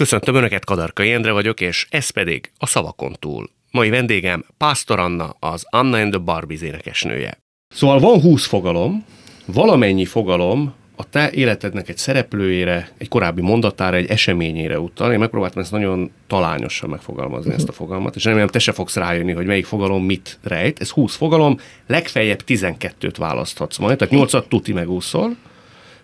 Köszöntöm Önöket, Kadarka Jendre vagyok, és ez pedig a Szavakon túl. Mai vendégem Pásztor Anna, az Anna and the Barbies énekesnője. Szóval van húsz fogalom, valamennyi fogalom a te életednek egy szereplőjére, egy korábbi mondatára, egy eseményére utal. Én megpróbáltam ezt nagyon talányosan megfogalmazni, ezt a fogalmat, és remélem te se fogsz rájönni, hogy melyik fogalom mit rejt. Ez 20 fogalom, legfeljebb 12-t választhatsz majd, tehát 8-at tuti megúszol.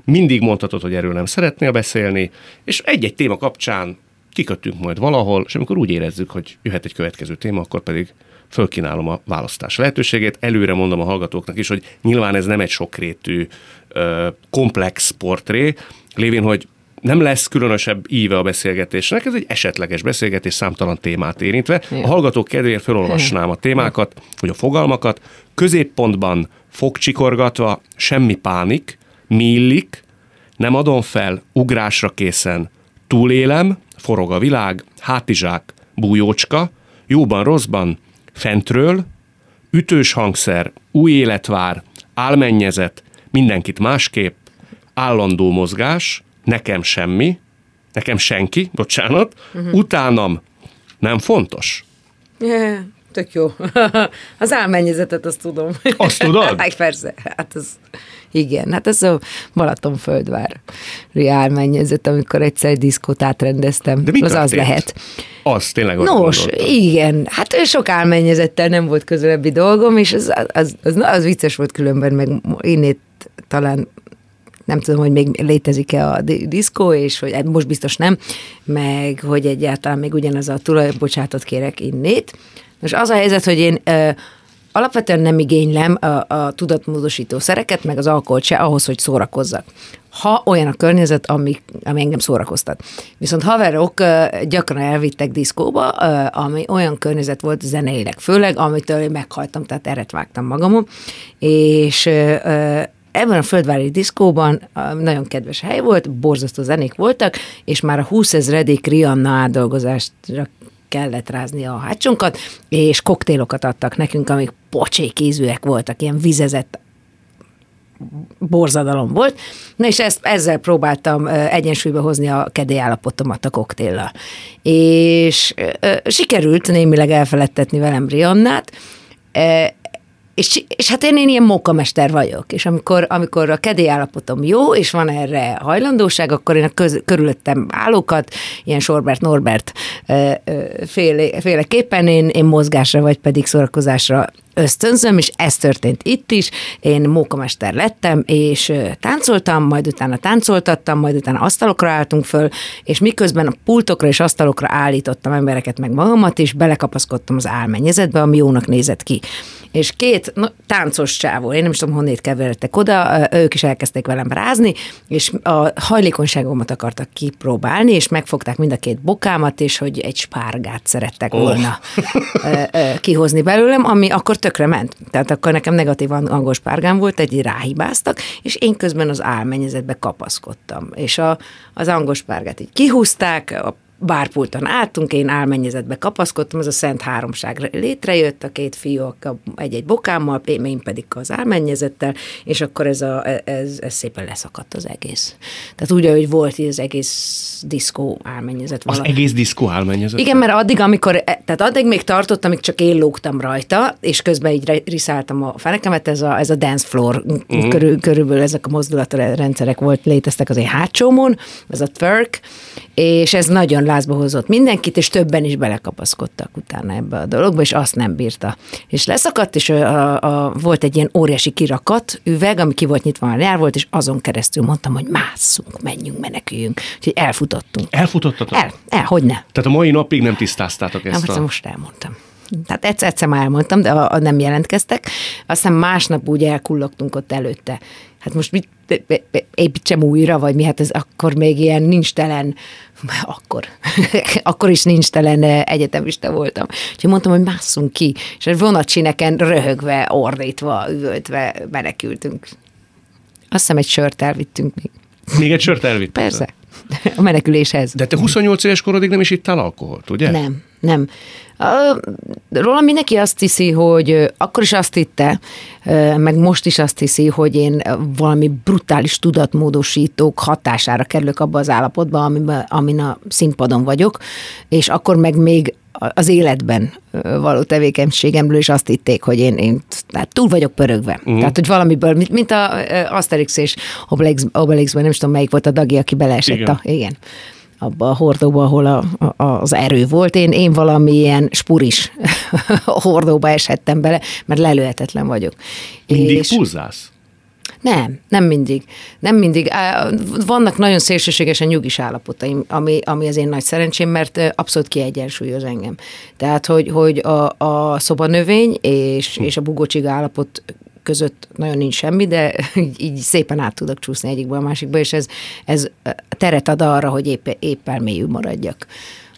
Mindig mondhatod, hogy erről nem szeretnél beszélni, és egy-egy téma kapcsán kikötünk majd valahol, és amikor úgy érezzük, hogy jöhet egy következő téma, akkor pedig fölkínálom a választás lehetőségét. Előre mondom a hallgatóknak is, hogy nyilván ez nem egy sokrétű, komplex portré, lévén, hogy nem lesz különösebb íve a beszélgetésnek, ez egy esetleges beszélgetés számtalan témát érintve. A hallgatók kedvéért felolvasnám a témákat, hogy a fogalmakat középpontban fogcsikorgatva, semmi pánik, millik, nem adom fel, ugrásra készen, túlélem, forog a világ, hátizsák, bújócska, jóban, rosszban, fentről, ütős hangszer, új életvár, álmennyezet, mindenkit másképp, állandó mozgás, nekem semmi, nekem senki, bocsánat, uh-huh. utánam nem fontos. Yeah, tök jó. Az álmennyezetet azt tudom. Azt tudod? Hát persze, hát az, igen, hát ez a Balatonföldvár álmennyezet, amikor egyszer egy diszkót átrendeztem. De mi az történt? az lehet. Az tényleg Nos, gondoltam. igen, hát sok álmennyezettel nem volt közelebbi dolgom, és az, az, az, az vicces volt különben, meg innét talán nem tudom, hogy még létezik-e a diszkó, és hogy hát most biztos nem, meg hogy egyáltalán még ugyanaz a tulaj, bocsátot kérek innét. Most az a helyzet, hogy én alapvetően nem igénylem a, a tudatmódosító szereket, meg az alkoholt se ahhoz, hogy szórakozzak. Ha olyan a környezet, ami, ami engem szórakoztat. Viszont haverok gyakran elvittek diszkóba, ami olyan környezet volt zeneileg, főleg, amitől én meghajtam, tehát eret vágtam magamon, és ebben a földvári diszkóban nagyon kedves hely volt, borzasztó zenék voltak, és már a 20 ezredik Rihanna átdolgozásra kellett rázni a hátsónkat, és koktélokat adtak nekünk, amik pocsék ízűek voltak, ilyen vizezett borzadalom volt. Na és ezt, ezzel próbáltam egyensúlyba hozni a kedély állapotomat a koktéllal. És sikerült némileg elfeledtetni velem Riannát, és, és hát én, én ilyen mókamester vagyok, és amikor, amikor a kedély állapotom jó, és van erre hajlandóság, akkor én a köz, körülöttem állókat, ilyen Sorbert Norbert féle, féleképpen én, én mozgásra vagy pedig szórakozásra ösztönzöm, és ez történt itt is. Én mókamester lettem, és táncoltam, majd utána táncoltattam, majd utána asztalokra álltunk föl, és miközben a pultokra és asztalokra állítottam embereket meg magamat, és belekapaszkodtam az álmennyezetbe, ami jónak nézett ki. És két no, táncos csávó, én nem is tudom, honnét keveredtek oda, ők is elkezdték velem rázni, és a hajlékonyságomat akartak kipróbálni, és megfogták mind a két bokámat, és hogy egy spárgát szerettek volna oh. kihozni belőlem, ami akkor tökre ment. Tehát akkor nekem negatív angol párgám volt, egy ráhibáztak, és én közben az álmennyezetbe kapaszkodtam. És a, az angol párgát így kihúzták, a bárpulton álltunk, én álmennyezetbe kapaszkodtam, az a szent háromság létrejött, a két fiú egy-egy bokámmal, én pedig az álmennyezettel, és akkor ez, a, ez, ez szépen leszakadt az egész. Tehát úgy, hogy volt az egész diszkó álmennyezet. Az valami. egész diszkó álmennyezet? Igen, mert addig, amikor, e, tehát addig még tartott, amíg csak én lógtam rajta, és közben így riszáltam a fenekemet, ez a, ez a dance floor, uh-huh. körül, körülbelül ezek a mozdulatrendszerek volt, léteztek az én hátsómon, ez a twerk, és ez nagyon lázba hozott mindenkit, és többen is belekapaszkodtak utána ebbe a dologba, és azt nem bírta. És leszakadt, és a, a, volt egy ilyen óriási kirakat üveg, ami ki volt nyitva, a nyár volt, és azon keresztül mondtam, hogy másszunk, menjünk, meneküljünk. Úgyhogy elfutottunk. Elfutottatok? El, el, hogy ne. Tehát a mai napig nem tisztáztátok ezt nem, a... most elmondtam. Tehát egyszer, egyszer már elmondtam, de a, a nem jelentkeztek. Aztán másnap úgy elkullogtunk ott előtte. Hát most mit építsem újra, vagy mi, hát ez akkor még ilyen nincs telen, akkor, akkor is nincs telen egyetemista voltam. Úgyhogy mondtam, hogy másszunk ki, és egy vonatcsineken röhögve, ordítva, üvöltve menekültünk. Azt hiszem egy sört elvittünk még. Még egy sört elvittünk? Persze. a meneküléshez. De te 28 éves korodig nem is ittál alkoholt, ugye? Nem, nem. Róla mindenki azt hiszi, hogy akkor is azt hitte, meg most is azt hiszi, hogy én valami brutális tudatmódosítók hatására kerülök abba az állapotba, amiben, amin a színpadon vagyok, és akkor meg még az életben való tevékenységemről is azt hitték, hogy én, én tehát túl vagyok pörögve. Uh-huh. Tehát, hogy valamiből, mint, mint a Asterix és Obelix, Obelixben, nem is tudom, melyik volt a Dagi, aki beleesett igen. a... Igen abba a hordóba, ahol a, a, az erő volt. Én, én valamilyen spuris hordóba eshettem bele, mert lelőhetetlen vagyok. Mindig és... pulzálsz? Nem, nem mindig. Nem mindig. Vannak nagyon szélsőségesen nyugis állapotaim, ami, ami az én nagy szerencsém, mert abszolút kiegyensúlyoz engem. Tehát, hogy, hogy a, a szobanövény és, és a bugócsiga állapot között nagyon nincs semmi, de így, így szépen át tudok csúszni egyikből a másikba, és ez, ez teret ad arra, hogy épp, épp elmélyű maradjak.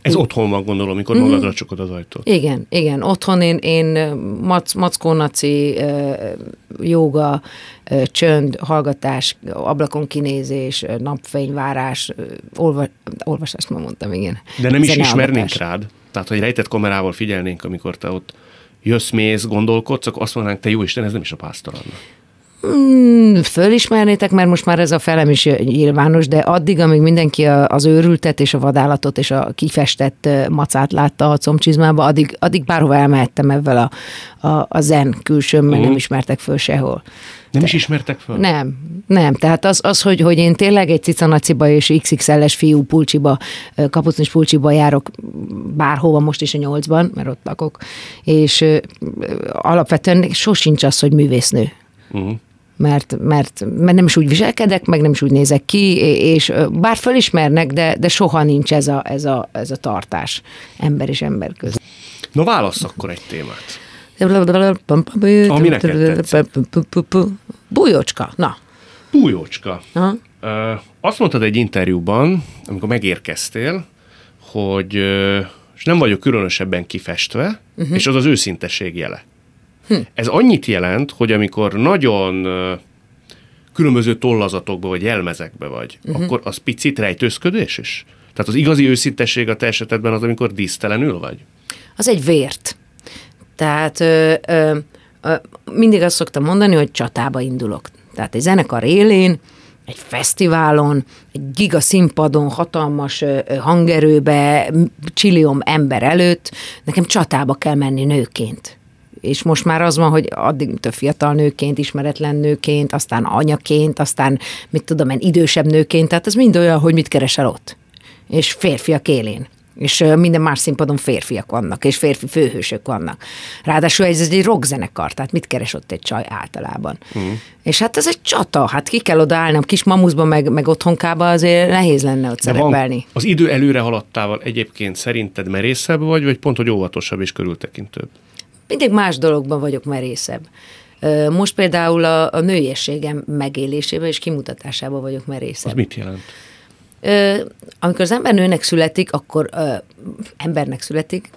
Ez Úgy. otthon van, gondolom, amikor mm. magadra csukod az ajtót. Igen, igen. Otthon én, én mac, mackónaci, joga, csönd, hallgatás, ablakon kinézés, napfényvárás, olva, olvasást ma mondtam, igen. De nem is ismernénk rád? Tehát, hogy rejtett kamerával figyelnénk, amikor te ott jössz, mész, gondolkodsz, akkor azt mondanánk, te jó Isten, ez nem is a pásztor Anna. Hmm, fölismernétek, mert most már ez a felem is nyilvános, de addig, amíg mindenki az őrültet és a vadállatot és a kifestett macát látta a comcsizmába, addig, addig bárhova elmehettem ebben a, a, a zen külsőm, mert uh-huh. nem ismertek föl sehol. Nem is ismertek föl? Nem, nem. Tehát az, az hogy, hogy én tényleg egy cicanaciba és XXL-es fiú pulcsiba, kapucnis pulcsiba járok bárhova, most is a nyolcban, mert ott lakok, és alapvetően sosincs az, hogy művésznő. Uh-huh mert, mert, mert nem is úgy viselkedek, meg nem is úgy nézek ki, és bár fölismernek, de, de soha nincs ez a, ez, a, ez a tartás ember és ember között. No, válasz akkor egy témát. Ami neked Bújócska, na. Bújócska. Aha. Azt mondtad egy interjúban, amikor megérkeztél, hogy és nem vagyok különösebben kifestve, uh-huh. és az az őszinteség jele. Hm. Ez annyit jelent, hogy amikor nagyon különböző tollazatokba vagy jelmezekbe vagy, uh-huh. akkor az picit rejtőzködés is? Tehát az igazi őszintesség a te esetedben az, amikor dísztelenül vagy? Az egy vért. Tehát ö, ö, ö, mindig azt szoktam mondani, hogy csatába indulok. Tehát egy zenekar élén, egy fesztiválon, egy giga színpadon, hatalmas hangerőbe, csilliom ember előtt, nekem csatába kell menni nőként és most már az van, hogy addig több fiatal nőként, ismeretlen nőként, aztán anyaként, aztán mit tudom én, idősebb nőként, tehát ez mind olyan, hogy mit keresel ott. És férfiak élén és minden más színpadon férfiak vannak, és férfi főhősök vannak. Ráadásul ez egy rockzenekar, tehát mit keres ott egy csaj általában. Mm. És hát ez egy csata, hát ki kell odaállni, a kis mamuszban, meg, meg otthonkába azért nehéz lenne ott De szerepelni. Van, az idő előre haladtával egyébként szerinted merészebb vagy, vagy pont, hogy óvatosabb és körültekintőbb? mindig más dologban vagyok merészebb. Most például a, a nőiességem megélésében és kimutatásában vagyok merészebb. Az mit jelent? Amikor az ember nőnek születik, akkor ö, embernek születik,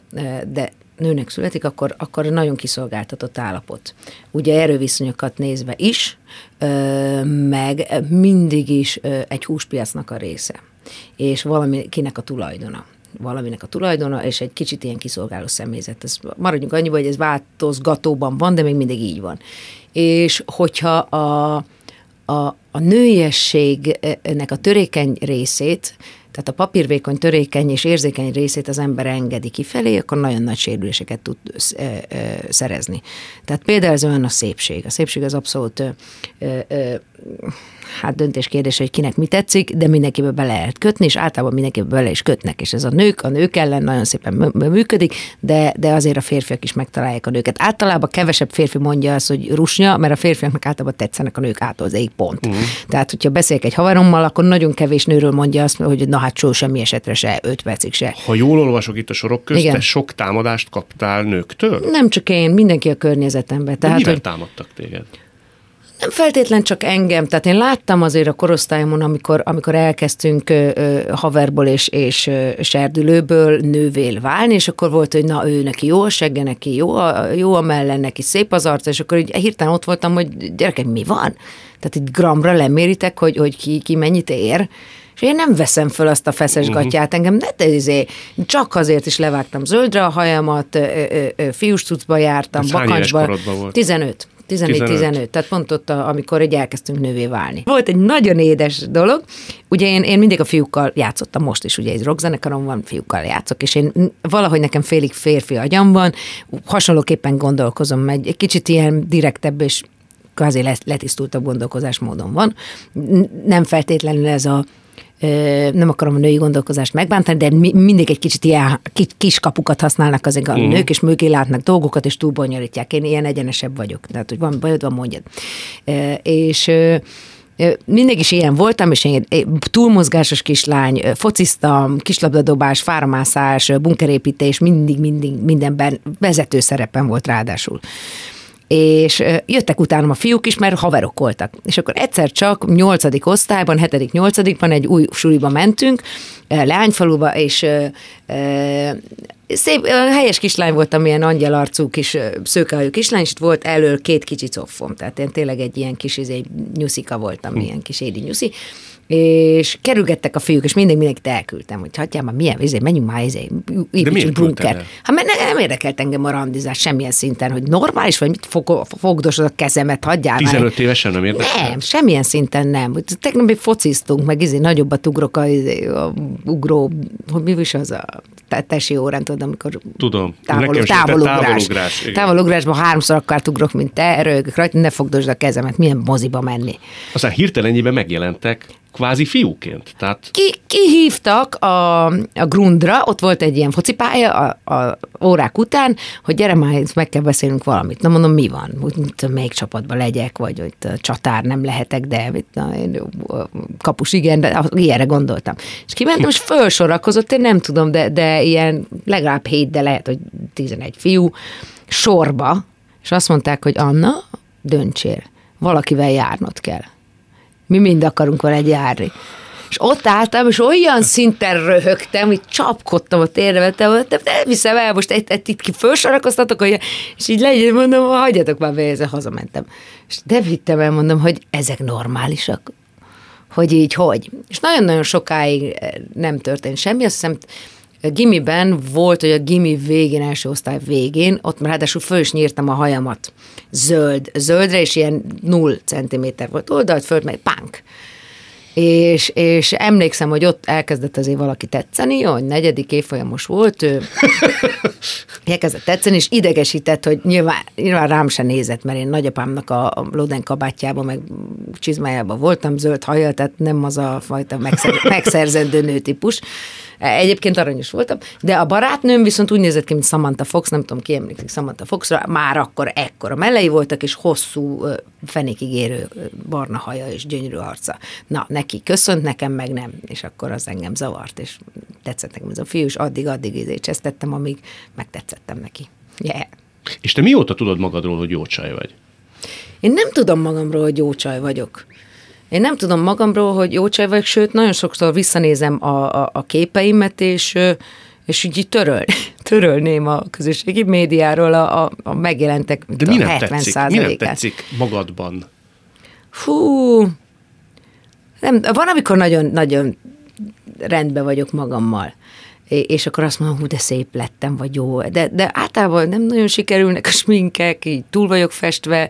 de nőnek születik, akkor, akkor nagyon kiszolgáltatott állapot. Ugye erőviszonyokat nézve is, ö, meg mindig is ö, egy húspiacnak a része, és valamikinek a tulajdona valaminek a tulajdona, és egy kicsit ilyen kiszolgáló személyzet. Ez maradjunk annyiba, hogy ez változgatóban van, de még mindig így van. És hogyha a, a, a nőiességnek a törékeny részét, tehát a papírvékony, törékeny és érzékeny részét az ember engedi kifelé, akkor nagyon nagy sérüléseket tud szerezni. Tehát például ez olyan a szépség. A szépség az abszolút hát döntés kérdés, hogy kinek mi tetszik, de mindenkibe bele lehet kötni, és általában mindenkibe bele is kötnek, és ez a nők, a nők ellen nagyon szépen működik, de, de azért a férfiak is megtalálják a nőket. Általában kevesebb férfi mondja azt, hogy rusnya, mert a férfiaknak általában tetszenek a nők ától, az egy pont. Uh-huh. Tehát, hogyha beszélek egy haverommal, akkor nagyon kevés nőről mondja azt, hogy na hát só semmi esetre se, öt percig se. Ha jól olvasok itt a sorok közt, Igen. te sok támadást kaptál nőktől? Nem csak én, mindenki a környezetemben. Tehát, mivel hogy... támadtak téged? Nem feltétlen csak engem, tehát én láttam azért a korosztályomon, amikor, amikor elkezdtünk ö, ö, haverból és, és ö, serdülőből nővél válni, és akkor volt, hogy na ő neki jó a segge, neki jó a, jó a mellen, neki szép az arca, és akkor így hirtelen ott voltam, hogy gyerekek, mi van? Tehát egy gramra leméritek, hogy, hogy ki, ki mennyit ér, és én nem veszem föl azt a feszes uh-huh. gatyát, engem ne te izé, csak azért is levágtam zöldre a hajamat, fiús cuccba jártam, Ez bakancsba. korodban volt? 15. 15. 14-15, tehát pont ott, a- amikor egy elkezdtünk nővé válni. Volt egy nagyon édes dolog, ugye én, én mindig a fiúkkal játszottam, most is ugye egy rockzenekarom van, fiúkkal játszok, és én valahogy nekem félig férfi agyam van, hasonlóképpen gondolkozom, egy, egy kicsit ilyen direktebb és kvázi le- letisztultabb gondolkozásmódon van. N- Nem feltétlenül ez a nem akarom a női gondolkozást megbántani, de mi, mindig egy kicsit ilyen ki- kis kapukat használnak azok a nők, és mögé látnak dolgokat, és túlbonyolítják. Én ilyen egyenesebb vagyok. Tehát, hogy van bajod, van mondjad. És mindig is ilyen voltam, és én túlmozgásos kislány, fociztam, kislabdadobás, fáramászás, bunkerépítés, mindig, mindig mindenben vezető szerepem volt ráadásul és jöttek utánam a fiúk is, mert haverok voltak. És akkor egyszer csak nyolcadik osztályban, hetedik, nyolcadikban egy új suliba mentünk, ö, Leányfaluba, és szép, helyes kislány voltam, ilyen angyalarcú kis szőkehajú kislány, és itt volt elől két kicsi coffom, tehát én tényleg egy ilyen kis izé, nyuszika voltam, ilyen kis édi nyuszi, és kerülgettek a fiúk, és mindig mindenkit elküldtem, hogy hagyjál már, milyen, izé, menjünk már, izé, építsünk el? Hát mert ne- nem érdekelt engem a randizás semmilyen szinten, hogy normális vagy, mit fog, fogdosod a kezemet, hagyjál már. 15 évesen nem érdekel? Nem, semmilyen szinten nem. Tegnap még fociztunk, meg izé, nagyobbat ugrok a, izé, a ugró, hogy mi is az a te- tesi órán, tudod, amikor Tudom. Távol, távolugrás. távolugrás. Távolugrásban háromszor akart ugrok, mint te, rögök rajta, ne fogdosd a kezemet, milyen moziba menni. Aztán hirtelenjében megjelentek kvázi fiúként. Tehát Ki, kihívtak a, a Grundra, ott volt egy ilyen focipálya a, a órák után, hogy gyere már, meg kell beszélnünk valamit. Na mondom, mi van? Mit melyik csapatban legyek, vagy hogy csatár nem lehetek, de mit, na, én, kapus igen, de ilyenre gondoltam. És kimentem, és fölsorakozott, én nem tudom, de, de ilyen legalább hét, de lehet, hogy 11 fiú sorba, és azt mondták, hogy Anna, döntsél, valakivel járnod kell. Mi mind akarunk vele járni. És ott álltam, és olyan szinten röhögtem, hogy csapkodtam a térre, vettem, de nem viszem el, most egy, egy, itt felsorakoztatok, hogy, és így legyen, mondom, hagyjatok már be, ezzel hazamentem. És de vittem el, mondom, hogy ezek normálisak. Hogy így, hogy. És nagyon-nagyon sokáig eh, nem történt semmi, azt hiszem, a gimiben volt, hogy a gimi végén, első osztály végén, ott már ráadásul föl is nyírtam a hajamat zöld, zöldre, és ilyen null centiméter volt oldalt, föld, meg pánk. És, és emlékszem, hogy ott elkezdett azért valaki tetszeni, hogy negyedik évfolyamos volt, ő elkezdett tetszeni, és idegesített, hogy nyilván, nyilván rám se nézett, mert én nagyapámnak a, a Loden kabátjában, meg csizmájában voltam, zöld haja, tehát nem az a fajta megszer, megszerzendő nőtípus. Egyébként aranyos voltam, de a barátnőm viszont úgy nézett ki, mint Samantha Fox, nem tudom, ki emlékszik Samantha Foxra, már akkor ekkora mellei voltak, és hosszú, fenékig érő barna haja és gyönyörű arca. Na, neki köszönt, nekem meg nem, és akkor az engem zavart, és tetszett nekem ez a fiú, és addig-addig izé csesztettem, amíg megtetszettem neki. Yeah. És te mióta tudod magadról, hogy jó csaj vagy? Én nem tudom magamról, hogy jó csaj vagyok. Én nem tudom magamról, hogy jó csaj vagyok, sőt, nagyon sokszor visszanézem a, a, a képeimet, és, és úgy így töröl, törölném a közösségi médiáról a, a, a megjelentek De mi nem 70 tetszik? Mi nem tetszik magadban? Fú, nem, van, amikor nagyon, nagyon rendben vagyok magammal. És akkor azt mondom, hú, de szép lettem, vagy jó. De, de általában nem nagyon sikerülnek a sminkek, így túl vagyok festve,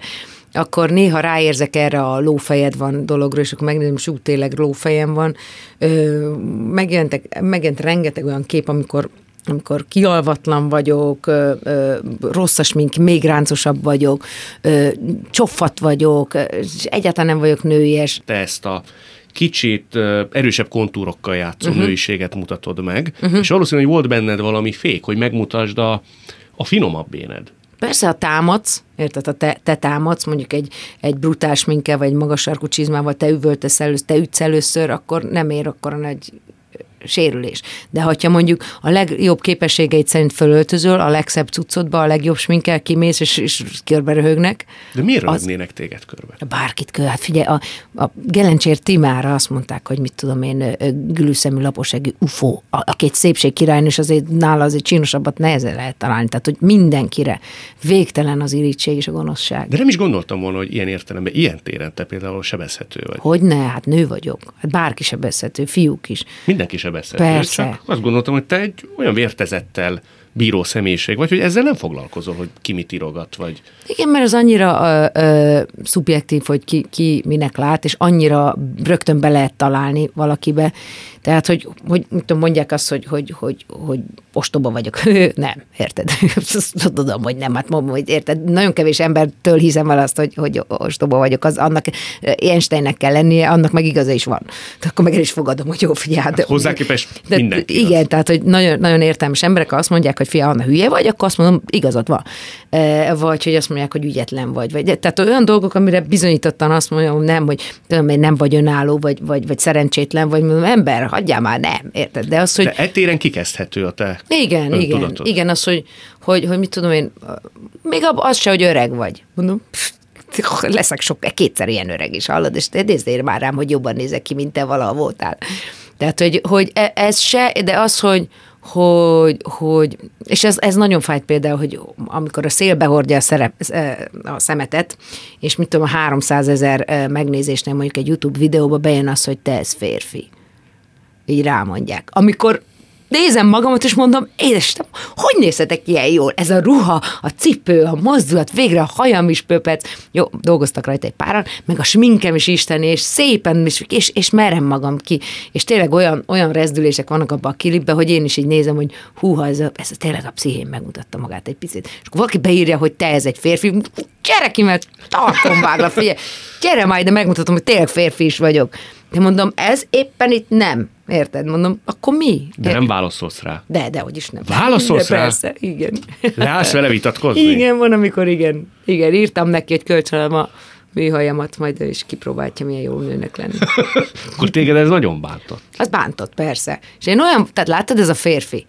akkor néha ráérzek erre a lófejed van dologra, és akkor megnézem, és úgy tényleg lófejem van. Ö, megjelentek, megjelent rengeteg olyan kép, amikor amikor kialvatlan vagyok, ö, ö, rossz a smink, még ráncosabb vagyok, ö, csofat vagyok, és egyáltalán nem vagyok nőies. Te ezt a kicsit erősebb kontúrokkal játszó uh-huh. nőiséget mutatod meg, uh-huh. és valószínűleg volt benned valami fék, hogy megmutasd a, a finomabb éned. Persze, ha támadsz, érted, ha te, te támadsz, mondjuk egy, egy brutál minke, vagy magas sarkú csizmával, te üvöltesz először, te ütsz először, akkor nem ér akkor nagy sérülés. De hogyha mondjuk a legjobb képességeit szerint fölöltözöl, a legszebb cuccodba, a legjobb sminkkel kimész, és, és körbe röhögnek. De miért röhögnének téged körbe? Bárkit kö, hát figyelj, a, a Gelencsér Timára azt mondták, hogy mit tudom én, gülűszemű laposágú ufó, a, a két szépség királynő, és azért nála azért csinosabbat nehezen lehet találni. Tehát, hogy mindenkire végtelen az irítség és a gonoszság. De nem is gondoltam volna, hogy ilyen értelemben, ilyen téren te például sebezhető vagy. Hogy ne, hát nő vagyok. Hát bárki sebezhető, fiúk is. Mindenki sebezhető. Persze. Csak azt gondoltam, hogy te egy olyan vértezettel bíró személyiség vagy, hogy ezzel nem foglalkozol, hogy ki mit írogat, vagy... Igen, mert az annyira ö, ö, szubjektív, hogy ki, ki minek lát, és annyira rögtön be lehet találni valakibe. Tehát, hogy, hogy tudom, mondják azt, hogy, hogy, hogy, hogy ostoba vagyok. nem, érted? Tudom, hogy nem, hát hogy érted? Nagyon kevés embertől hiszem el azt, hogy, hogy ostoba vagyok. Az annak Einsteinnek kell lennie, annak meg igaza is van. De akkor meg el is fogadom, hogy jó, figyelj. Hát, Hozzá képest de, mindenki Igen, igaz. tehát, hogy nagyon, nagyon értelmes emberek azt mondják, hogy fia, Anna hülye vagy, akkor azt mondom, igazad van. E, vagy, hogy azt mondják, hogy ügyetlen vagy. vagy. Tehát olyan dolgok, amire bizonyítottan azt mondom, hogy nem, hogy tudom, nem vagy önálló, vagy, vagy, vagy szerencsétlen, vagy mondom, ember, hagyjál már, nem, érted? De az, hogy... De etéren kikezdhető a te Igen, igen, igen, az, hogy, hogy, hogy mit tudom én, még az se, hogy öreg vagy. Mondom, pff, leszek sok, kétszer ilyen öreg is, hallod, és te nézzél már rám, hogy jobban nézek ki, mint te valaha voltál. Tehát, hogy, hogy e- ez se, de az, hogy, hogy, hogy és ez, ez nagyon fájt például, hogy amikor a szél behordja a, szerep, a szemetet, és mit tudom, a 300 ezer megnézésnél mondjuk egy YouTube videóba bejön az, hogy te ez férfi így rámondják. Amikor nézem magamat, és mondom, édesem, hogy nézhetek ilyen jól? Ez a ruha, a cipő, a mozdulat, végre a hajam is pöpec. Jó, dolgoztak rajta egy páran, meg a sminkem is isteni, és szépen, és, és, és merem magam ki. És tényleg olyan, olyan rezdülések vannak abban a klipben, hogy én is így nézem, hogy húha, ez, a, ez a, tényleg a pszichén megmutatta magát egy picit. És akkor valaki beírja, hogy te ez egy férfi, gyere ki, mert tartom vágla, figyelj, gyere majd, de megmutatom, hogy tényleg férfi is vagyok. De mondom, ez éppen itt nem. Érted? Mondom, akkor mi? De nem válaszolsz rá. De, de, hogy is nem. Válaszolsz de rá? Persze, igen. Leállsz vele vitatkozni? Igen, van, amikor igen. Igen, írtam neki, hogy kölcsönöm a műhajamat, majd ő is kipróbálja, milyen jó nőnek lenni. Akkor téged ez nagyon bántott. Az bántott, persze. És én olyan, tehát láttad, ez a férfi,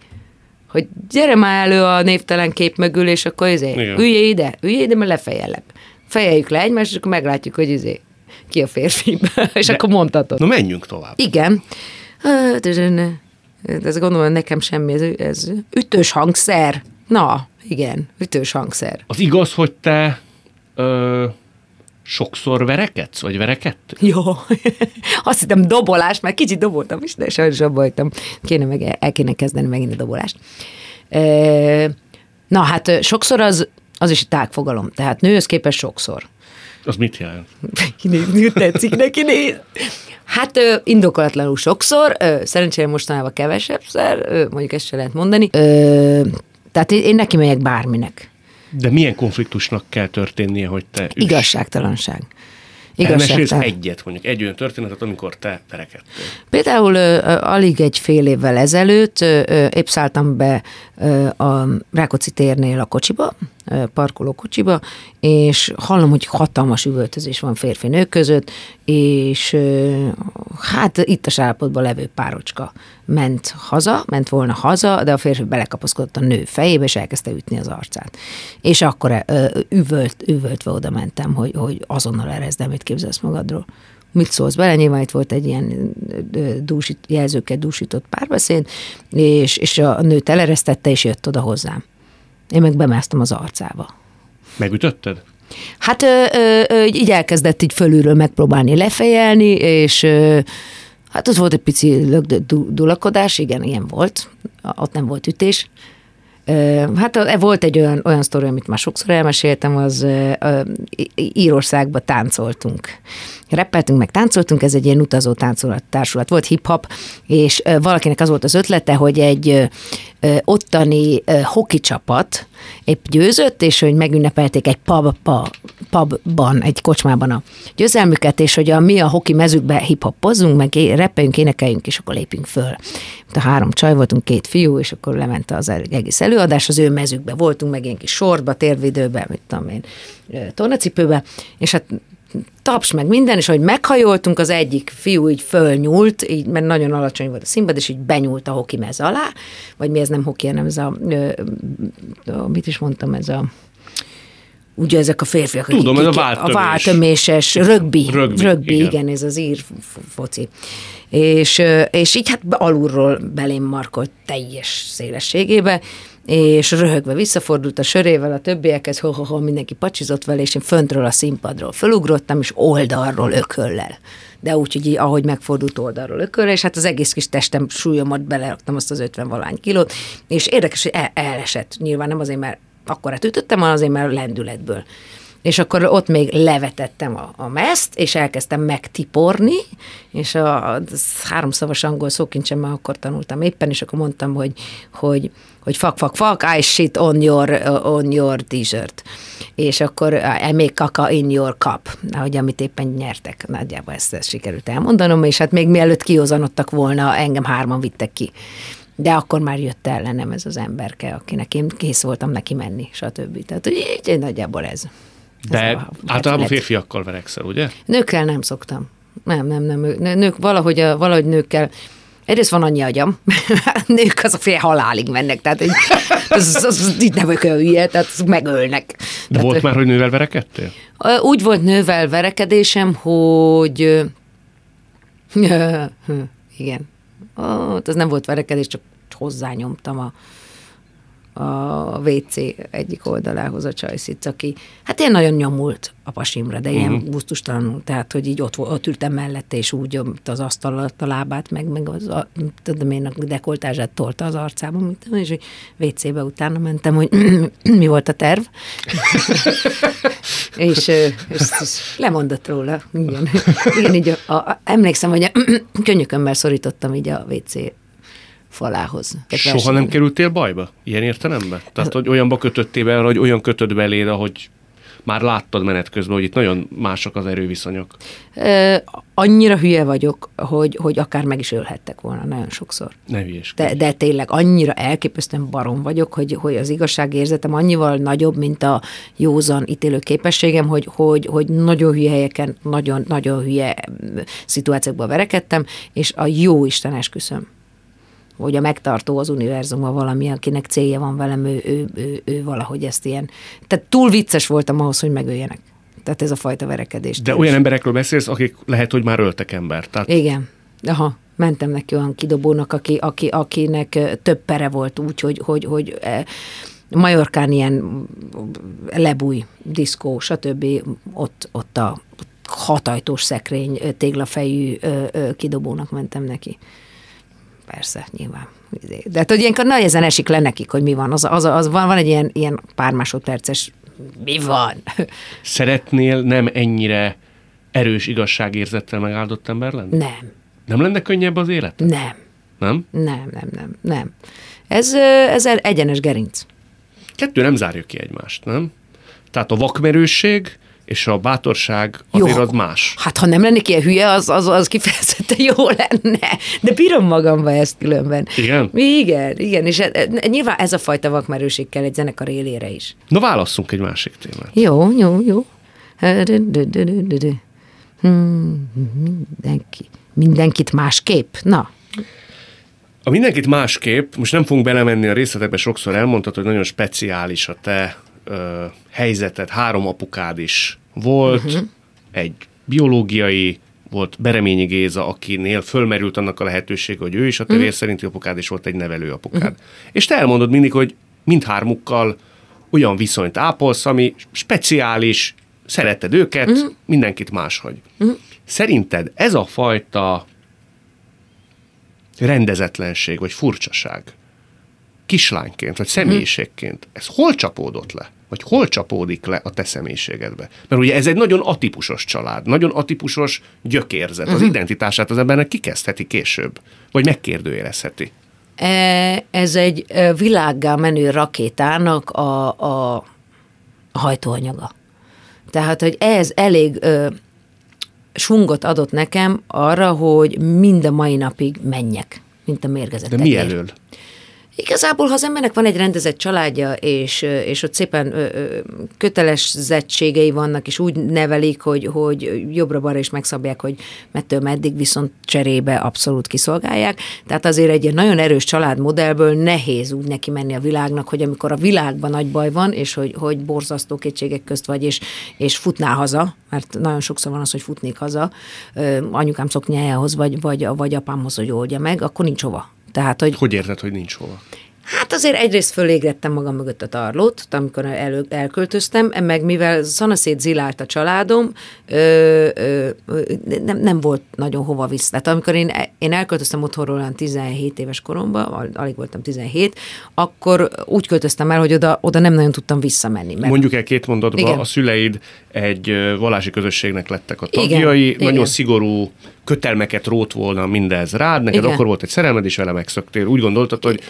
hogy gyere már elő a névtelen kép mögül, és akkor izé, Igen. ülj ide, ülj ide, mert lefejellek. Fejeljük le egymást, és akkor meglátjuk, hogy izé, ki a férfi. és De- akkor mondhatod. Na menjünk tovább. Igen. Hát, ez, gondolom, nekem semmi, ez, ez ütős hangszer. Na, igen, ütős hangszer. Az igaz, hogy te ö, sokszor verekedsz, vagy verekedtél? Jó. Azt hittem dobolás, mert kicsit doboltam is, de sajnos abba hagytam. Kéne meg, el kéne kezdeni megint a dobolást. Na hát sokszor az, az is tágfogalom. Tehát nőhöz képest sokszor. Az mit jelent? Kinézni tetszik neki néz. Hát ö, indokolatlanul sokszor, ö, szerencsére mostanában kevesebbszer, ö, mondjuk ezt se lehet mondani. Ö, tehát én, én neki megyek bárminek. De milyen konfliktusnak kell történnie, hogy te üss? Igazságtalanság. Elmesélsz egyet, mondjuk egy olyan történetet, amikor te verekedtél. Például ö, alig egy fél évvel ezelőtt ö, ö, épp szálltam be ö, a Rákóczi térnél a kocsiba, parkoló kocsiba, és hallom, hogy hatalmas üvöltözés van férfi-nők között, és hát itt a állapotban levő párocska ment haza, ment volna haza, de a férfi belekapaszkodott a nő fejébe, és elkezdte ütni az arcát. És akkor üvölt, üvöltve oda mentem, hogy, hogy azonnal erezd el, mit képzelsz magadról mit szólsz bele, nyilván itt volt egy ilyen dúsít, jelzőket dúsított párbeszéd, és, és a nőt eleresztette, és jött oda hozzám. Én meg bemásztam az arcába. Megütötted? Hát ö, ö, így elkezdett így fölülről megpróbálni lefejelni, és ö, hát ott volt egy pici dulakodás, igen, ilyen volt, ott nem volt ütés. Ö, Hát volt egy olyan, olyan sztori, amit már sokszor elmeséltem, az ö, ö, Írországba táncoltunk. Reppeltünk, meg táncoltunk, ez egy ilyen utazó táncolat társulat volt, hip-hop, és valakinek az volt az ötlete, hogy egy ottani hoki csapat épp győzött, és hogy megünnepelték egy pub, pa, pubban, egy kocsmában a győzelmüket, és hogy a, mi a hoki mezükbe hip-hopozzunk, meg reppeljünk, énekeljünk, és akkor lépünk föl. A három csaj voltunk, két fiú, és akkor lement az egész előadás, az ő mezükbe voltunk, meg ilyen kis sortba, térvidőbe, mit tudom én, tornacipőbe, és hát taps meg minden, és ahogy meghajoltunk, az egyik fiú így fölnyúlt, így, mert nagyon alacsony volt a színpad, és így benyúlt a hoki mez alá, vagy mi ez nem hoki, hanem ez a, ö, ö, mit is mondtam, ez a ugye ezek a férfiak, Tudom, akik, ez a váltömés. a váltöméses, rögbi, Rögbi, rögbi igen. igen. ez az ír foci. És, és így hát alulról belém markolt teljes szélességébe, és röhögve visszafordult a sörével a többiekhez, ho, ho, ho, mindenki pacsizott vele, és én föntről a színpadról fölugrottam, és oldalról ököllel. De úgy, hogy ahogy megfordult oldalról ököllel, és hát az egész kis testem súlyomat beleraktam azt az 50 valány kilót, és érdekes, hogy el, elesett. Nyilván nem azért, mert akkor ütöttem, hanem azért, mert lendületből. És akkor ott még levetettem a, a meszt, és elkezdtem megtiporni, és a, a háromszavas angol szókincsemmel akkor tanultam éppen, és akkor mondtam, hogy, hogy, hogy fuck, fuck, fuck, I shit on your, on your t-shirt. És akkor I make kaka in your cup, ahogy amit éppen nyertek. Nagyjából ezt, ezt sikerült elmondanom, és hát még mielőtt kiozanodtak volna, engem hárman vittek ki. De akkor már jött ellenem ez az emberke, akinek én kész voltam neki menni, stb. Tehát így, így nagyjából ez. De a- általában lett. férfiakkal verekszel, ugye? Nőkkel nem szoktam. Nem, nem, nem. Nő- Nők valahogy, a- valahogy nőkkel, Egyrészt van annyi agyam, nők az a fél halálig mennek, tehát hogy az, az, az, így nem vagyok olyan hülye, tehát megölnek. De tehát, volt már, hogy nővel verekedtél? Úgy volt nővel verekedésem, hogy igen, Ó, az nem volt verekedés, csak hozzányomtam a, a WC egyik oldalához a csajszic, aki hát én nagyon nyomult a pasimra, de ilyen uh-huh. gusztustalanul, tehát hogy így ott, ott ültem mellette, és úgy ott az asztal alatt a lábát, meg, meg az, a, tudom én, a dekoltázsát tolta az arcába, mint, és hogy WC-be utána mentem, hogy mi volt a terv. és, és, és lemondott róla. Igen, Igen így a, a, emlékszem, hogy a könnyökömmel szorítottam így a WC falához. Soha nem kerültél bajba? Ilyen értelemben? Tehát, hogy olyanba kötöttél be, hogy olyan kötött beléd, ahogy már láttad menet közben, hogy itt nagyon mások az erőviszonyok. Ö, annyira hülye vagyok, hogy, hogy akár meg is ölhettek volna nagyon sokszor. Ne hülyeskedj. De, de tényleg annyira elképesztően barom vagyok, hogy, hogy az igazságérzetem annyival nagyobb, mint a józan ítélő képességem, hogy, hogy, hogy nagyon hülye helyeken, nagyon, nagyon hülye mm, szituációkban verekedtem, és a jó Isten esküszöm hogy a megtartó az univerzumban valami, akinek célja van velem, ő, ő, ő, ő valahogy ezt ilyen... Tehát túl vicces voltam ahhoz, hogy megöljenek. Tehát ez a fajta verekedés. De olyan emberekről beszélsz, akik lehet, hogy már öltek embert. Tehát Igen. Aha, mentem neki olyan kidobónak, aki, aki, akinek több pere volt úgy, hogy, hogy, hogy Majorkán ilyen lebúj, diszkó, stb. Ott, ott a hatajtós szekrény, téglafejű kidobónak mentem neki. Persze, nyilván. De hát, hogy ilyenkor nehezen esik le nekik, hogy mi van. Az, az, az van, van egy ilyen, ilyen pár másodperces mi van? szeretnél nem ennyire erős igazságérzettel megáldott ember lenni? Nem, Nem lenne könnyebb az élet? nem, Nem? nem, nem, nem, nem. Ez, ez egyenes gerinc. Kettő nem zárja ki egymást, nem? Tehát a vakmerősség és a bátorság azért Jó. az más. Hát ha nem lennék ilyen hülye, az, az, az kifejezetten jó lenne. De bírom magamba ezt különben. Igen? Igen, igen, és e- e- nyilván ez a fajta vakmerőség kell egy zenekar élére is. Na válasszunk egy másik témát. Jó, jó, jó. Hmm, Mindenki. Mindenkit másképp? Na, A mindenkit másképp, most nem fogunk belemenni a részletekbe, sokszor elmondtad, hogy nagyon speciális a te ö, helyzeted, három apukád is volt, uh-huh. egy biológiai, volt Bereményi Géza, akinél fölmerült annak a lehetőség, hogy ő is a te uh-huh. szerinti apukád, és volt egy nevelő apukád. Uh-huh. És te elmondod mindig, hogy mindhármukkal olyan viszonyt ápolsz, ami speciális, szereted őket, uh-huh. mindenkit máshogy. Uh-huh. Szerinted ez a fajta rendezetlenség, vagy furcsaság kislányként, vagy személyiségként, ez hol csapódott le? Vagy hol csapódik le a te személyiségedbe? Mert ugye ez egy nagyon atipusos család, nagyon atipusos gyökérzet. Az identitását az embernek kikezdheti később, vagy megkérdőjelezheti. E, Ez egy e, világgá menő rakétának a, a, hajtóanyaga. Tehát, hogy ez elég ö, svungot adott nekem arra, hogy mind a mai napig menjek, mint a mérgezett De mi elől? Igazából, ha az embernek van egy rendezett családja, és, és ott szépen kötelezettségei vannak, és úgy nevelik, hogy, hogy jobbra-balra is megszabják, hogy mettől meddig, viszont cserébe abszolút kiszolgálják. Tehát azért egy ilyen nagyon erős családmodellből nehéz úgy neki menni a világnak, hogy amikor a világban nagy baj van, és hogy, hogy borzasztó kétségek közt vagy, és, és futnál haza, mert nagyon sokszor van az, hogy futnék haza, anyukám szoknyájához, vagy, vagy, vagy apámhoz, hogy oldja meg, akkor nincs hova tehát, hogy... Hogy érted, hogy nincs hova? Hát azért egyrészt fölégrettem magam mögött a tarlót, amikor el, elköltöztem, meg mivel szanaszét zilált a családom, ö, ö, nem, nem volt nagyon hova vissza. Tehát amikor én, én elköltöztem otthonról olyan 17 éves koromban, alig voltam 17, akkor úgy költöztem el, hogy oda, oda nem nagyon tudtam visszamenni. Mert... Mondjuk el két mondatban, Igen. a szüleid egy vallási közösségnek lettek a tagjai, Igen. nagyon Igen. szigorú kötelmeket rót volna mindez rád, neked Igen. akkor volt egy szerelmed, és vele megszöktél. Úgy gondoltad, hogy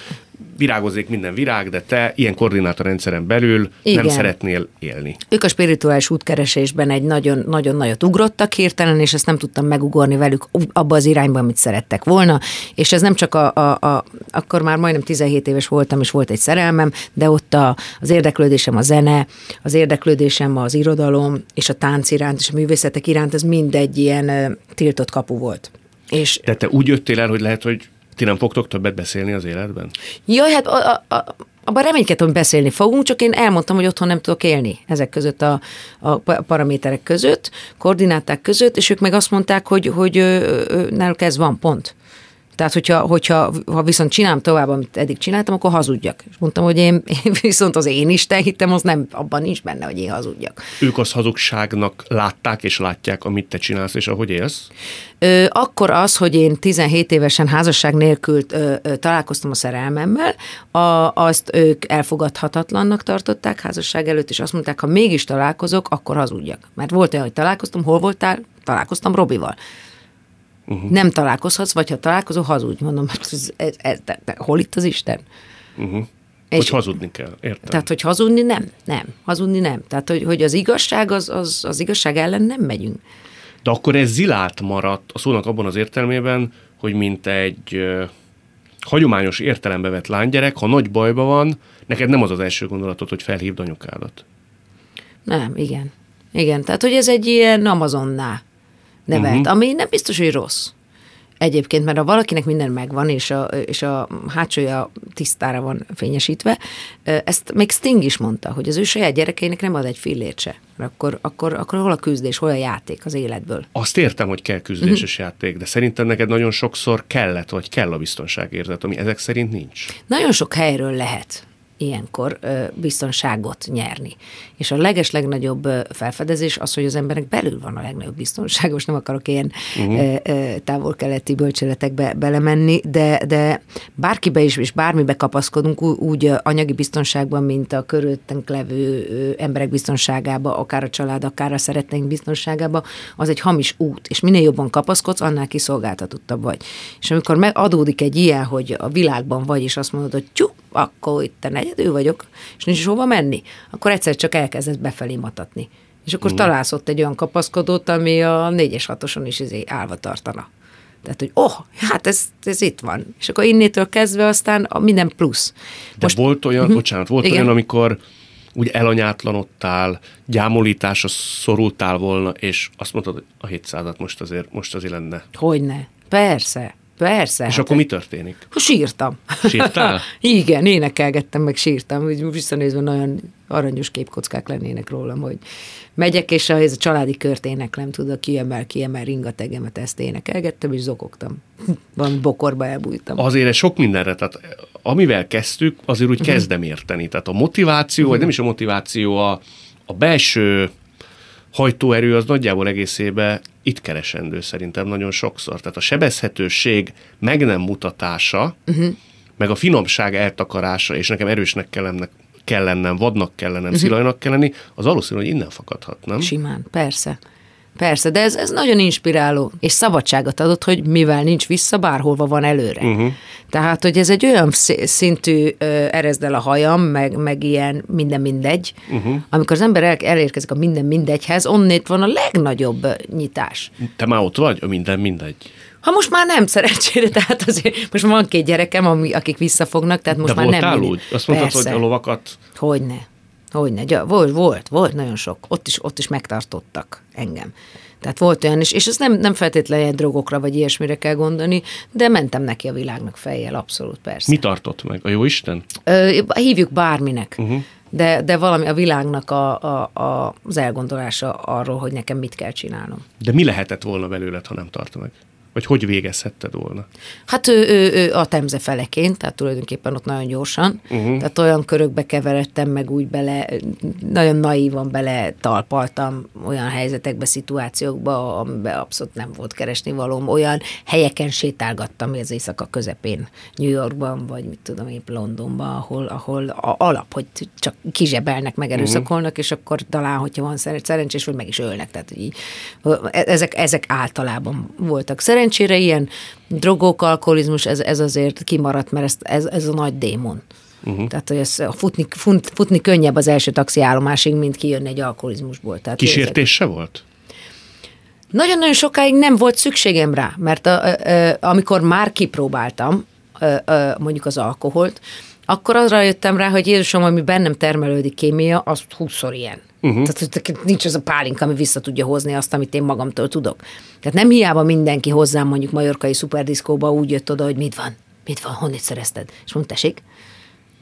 virágozik minden virág, de te ilyen koordinátorrendszeren belül Igen. nem szeretnél élni. Ők a spirituális útkeresésben egy nagyon, nagyon nagyot ugrottak hirtelen, és ezt nem tudtam megugorni velük abba az irányba, amit szerettek volna. És ez nem csak a, a, a akkor már majdnem 17 éves voltam, és volt egy szerelmem, de ott a, az érdeklődésem a zene, az érdeklődésem az irodalom, és a tánc iránt, és a művészetek iránt, ez mind egy ilyen tiltott kapu volt. És De te úgy jöttél el, hogy lehet, hogy ti nem fogtok többet beszélni az életben? Jaj, hát a, a, a, abban reménykedtem, hogy beszélni fogunk, csak én elmondtam, hogy otthon nem tudok élni ezek között a, a paraméterek között, koordináták között, és ők meg azt mondták, hogy, hogy náluk ez van, pont. Tehát, hogyha, hogyha ha viszont csinálom tovább, amit eddig csináltam, akkor hazudjak. És mondtam, hogy én, én viszont az én Isten hittem, az nem, abban nincs benne, hogy én hazudjak. Ők az hazugságnak látták és látják, amit te csinálsz, és ahogy élsz? Ö, akkor az, hogy én 17 évesen házasság nélkül ö, ö, találkoztam a szerelmemmel, a, azt ők elfogadhatatlannak tartották házasság előtt, és azt mondták, ha mégis találkozok, akkor hazudjak. Mert volt olyan, hogy találkoztam, hol voltál? Találkoztam Robival. Uh-huh. Nem találkozhatsz, vagy ha találkozol, hazudj. Mondom, hát ez, ez, ez, de, de, hol itt az Isten? Uh-huh. És, hogy hazudni kell, értem. Tehát, hogy hazudni nem, nem. Hazudni nem. Tehát, hogy, hogy az igazság, az, az, az igazság ellen nem megyünk. De akkor ez zilált maradt a szónak abban az értelmében, hogy mint egy uh, hagyományos értelembe vett lánygyerek, ha nagy bajba van, neked nem az az első gondolatod, hogy felhívd anyukádat. Nem, igen. Igen, tehát hogy ez egy ilyen Amazonná nevelt, uh-huh. ami nem biztos, hogy rossz. Egyébként, mert ha valakinek minden megvan, és a, és a hátsója tisztára van fényesítve, ezt még Sting is mondta, hogy az ő saját gyerekeinek nem ad egy fillért se. Akkor, akkor, akkor hol a küzdés, hol a játék az életből? Azt értem, hogy kell küzdéses uh-huh. játék, de szerintem neked nagyon sokszor kellett, vagy kell a biztonságérzet, ami ezek szerint nincs. Nagyon sok helyről lehet ilyenkor biztonságot nyerni. És a leges legnagyobb felfedezés az, hogy az emberek belül van a legnagyobb biztonság. Most nem akarok ilyen uh-huh. távol-keleti bölcseletekbe belemenni, de, de bárkibe is, és bármibe kapaszkodunk, úgy anyagi biztonságban, mint a körülöttünk levő emberek biztonságába, akár a család, akár a szeretteink biztonságába, az egy hamis út, és minél jobban kapaszkodsz, annál kiszolgáltatottabb vagy. És amikor megadódik egy ilyen, hogy a világban vagy, és azt mondod, hogy tyú, akkor itt egyedül vagyok, és nincs is hova menni, akkor egyszer csak elkezdett befelé matatni. És akkor mm. találsz ott egy olyan kapaszkodót, ami a négyes hatoson is izé állva tartana. Tehát, hogy oh, hát ez, ez itt van. És akkor innétől kezdve aztán a minden plusz. De Most, volt olyan, uh-huh, bocsánat, volt igen. olyan, amikor úgy elanyátlanodtál, gyámolításra szorultál volna, és azt mondtad, hogy a 700 most azért, most azért lenne. Hogyne, persze. Persze. És hát akkor mi történik? Sírtam. Sírtál? Igen, énekelgettem, meg sírtam. Úgy visszanézve nagyon aranyos képkockák lennének rólam, hogy megyek, és a, ez a családi kört éneklem, tudod, kiemel, kiemel ringategemet, ezt énekelgettem, és zokogtam. Van bokorba elbújtam. Azért sok mindenre, tehát amivel kezdtük, azért úgy uh-huh. kezdem érteni. Tehát a motiváció, vagy nem is a motiváció, a, a belső hajtóerő az nagyjából egészében itt keresendő szerintem nagyon sokszor. Tehát a sebezhetőség meg nem mutatása, uh-huh. meg a finomság eltakarása, és nekem erősnek kell lennem, kell lennem vadnak kell lennem, uh-huh. szilajnak kell lenni, az valószínű, hogy innen fakadhat, nem? Simán, persze. Persze, de ez, ez nagyon inspiráló, és szabadságot adott, hogy mivel nincs vissza, bárhova van előre. Uh-huh. Tehát, hogy ez egy olyan szintű ö, erezd el a hajam, meg, meg ilyen minden mindegy, uh-huh. amikor az ember el, elérkezik a minden mindegyhez, onnét van a legnagyobb nyitás. Te már ott vagy, a minden mindegy? Ha most már nem, szerencsére, tehát azért most van két gyerekem, ami, akik visszafognak, tehát most De már nem. úgy? Azt mondtad, Persze. hogy a lovakat... Hogyne. Hogyne. Gya- Volt, volt, volt nagyon sok. Ott is, ott is megtartottak engem. Tehát volt olyan is, és ez nem, nem feltétlenül ilyen drogokra vagy ilyesmire kell gondolni, de mentem neki a világnak fejjel, abszolút persze. Mi tartott meg? A jó Isten? Ö, hívjuk bárminek, uh-huh. de, de valami a világnak a, a, a, az elgondolása arról, hogy nekem mit kell csinálnom. De mi lehetett volna belőled, ha nem tart meg? Vagy hogy végezhetted volna? Hát ő, ő, ő a temze feleként, tehát tulajdonképpen ott nagyon gyorsan, uh-huh. tehát olyan körökbe keveredtem meg úgy bele, nagyon naívan bele talpaltam olyan helyzetekbe, szituációkba, amiben abszolút nem volt keresni valóm, olyan helyeken sétálgattam az éjszaka közepén, New Yorkban, vagy mit tudom épp Londonban, ahol, ahol a alap, hogy csak kizsebelnek, megerőszakolnak, uh-huh. és akkor talán, hogyha van szeren- szerencsés, vagy meg is ölnek. Tehát így, ezek, ezek általában voltak. Szerencsére ilyen drogok, alkoholizmus, ez, ez azért kimaradt, mert ez, ez, ez a nagy démon. Uh-huh. Tehát, hogy ez, futni, fut, futni könnyebb az első taxiállomásig, mint kijönni egy alkoholizmusból. Tehát Kísértés se volt? nagyon-nagyon sokáig nem volt szükségem rá, mert a, a, a, amikor már kipróbáltam a, a, mondjuk az alkoholt, akkor arra jöttem rá, hogy Jézusom, ami bennem termelődik kémia, az húszszor ilyen. Uh-huh. Tehát hogy nincs az a pálinka, ami vissza tudja hozni azt, amit én magamtól tudok. Tehát nem hiába mindenki hozzám mondjuk majorkai szuperdiszkóba úgy jött oda, hogy mit van, mit van, honnét szerezted? És mondta, tessék,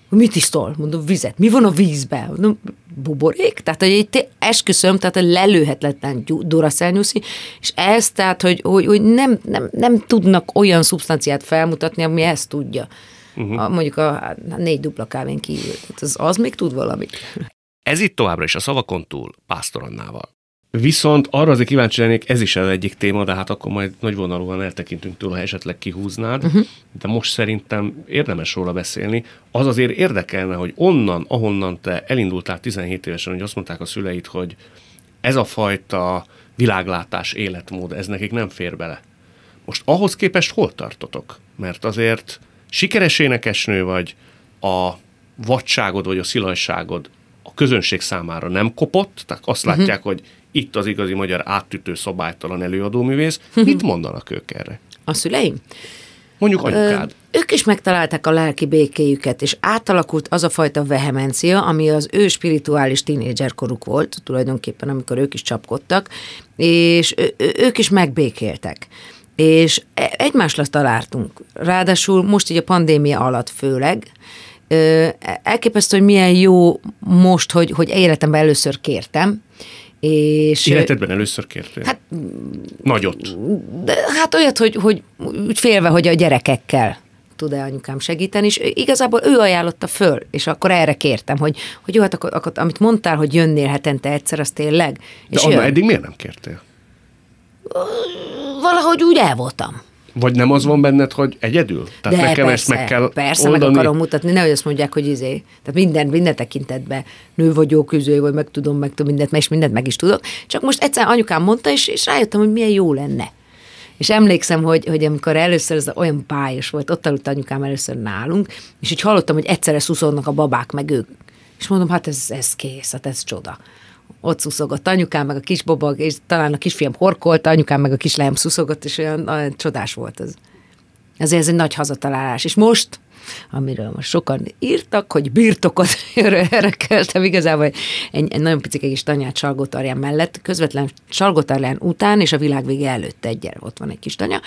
Mit iszol? Mondom, vizet. Mi van a vízben? Mondom, buborék? Tehát, hogy itt esküszöm, tehát a lelőhetetlen duracellnyuszi, és ez, tehát, hogy, hogy, hogy nem, nem, nem, tudnak olyan szubstanciát felmutatni, ami ezt tudja. Uh-huh. A, mondjuk a, a négy dupla kávén kívül. Tehát az, az még tud valamit. Ez itt továbbra is a szavakon túl, Pásztor Annával. Viszont arra azért kíváncsi lennék, ez is az egyik téma, de hát akkor majd nagyvonalúan eltekintünk tőle, ha esetleg kihúznád, uh-huh. de most szerintem érdemes róla beszélni. Az azért érdekelne, hogy onnan, ahonnan te elindultál 17 évesen, hogy azt mondták a szüleid, hogy ez a fajta világlátás, életmód, ez nekik nem fér bele. Most ahhoz képest hol tartotok? Mert azért sikeres énekesnő vagy, a vadságod vagy a szilajságod közönség számára nem kopott, tehát azt Mhm. látják, hogy itt az igazi magyar áttütő szabálytalan előadóművész. Mit mondanak ők erre? A szüleim? Mondjuk anyukád. Ö, ők is megtalálták a lelki békéjüket, és átalakult az a fajta vehemencia, ami az ő spirituális tínédzserkoruk volt, tulajdonképpen, amikor ők is csapkodtak, és ők is megbékéltek. És e- egymásra találtunk. Ráadásul most így a pandémia alatt főleg, elképesztő, hogy milyen jó most, hogy, hogy életemben először kértem, és... Életedben először kértél? Hát Nagyot. de, hát olyat, hogy, hogy úgy félve, hogy a gyerekekkel tud-e anyukám segíteni, és igazából ő ajánlotta föl, és akkor erre kértem, hogy, hogy jó, hát akkor, akkor amit mondtál, hogy jönnél hetente egyszer, az tényleg. De És Anna, jön. eddig miért nem kértél? Valahogy úgy el voltam. Vagy nem az van benned, hogy egyedül? Tehát De nekem persze, ezt meg kell persze, oldani. meg akarom mutatni, nehogy azt mondják, hogy izé. Tehát minden, minden tekintetben nő vagyok, izé, vagy meg tudom, meg tudom mindent, és mindent meg is tudok. Csak most egyszer anyukám mondta, és, és rájöttem, hogy milyen jó lenne. És emlékszem, hogy, hogy amikor először ez olyan bájos volt, ott aludt anyukám először nálunk, és így hallottam, hogy egyszerre szuszolnak a babák, meg ők. És mondom, hát ez, ez kész, hát ez csoda. Ott szuszogott anyukám, meg a kisbabag, és talán a kisfiam horkolta, anyukám, meg a kislány szuszogott, és olyan, olyan csodás volt ez. Ezért ez egy nagy hazatalálás. És most, amiről most sokan írtak, hogy birtokot örökeltem igazából egy, egy nagyon picike kis tanyát Salgótarján mellett, közvetlen Salgótarján után és a világ vége előtt egyel ott van egy kis tanya.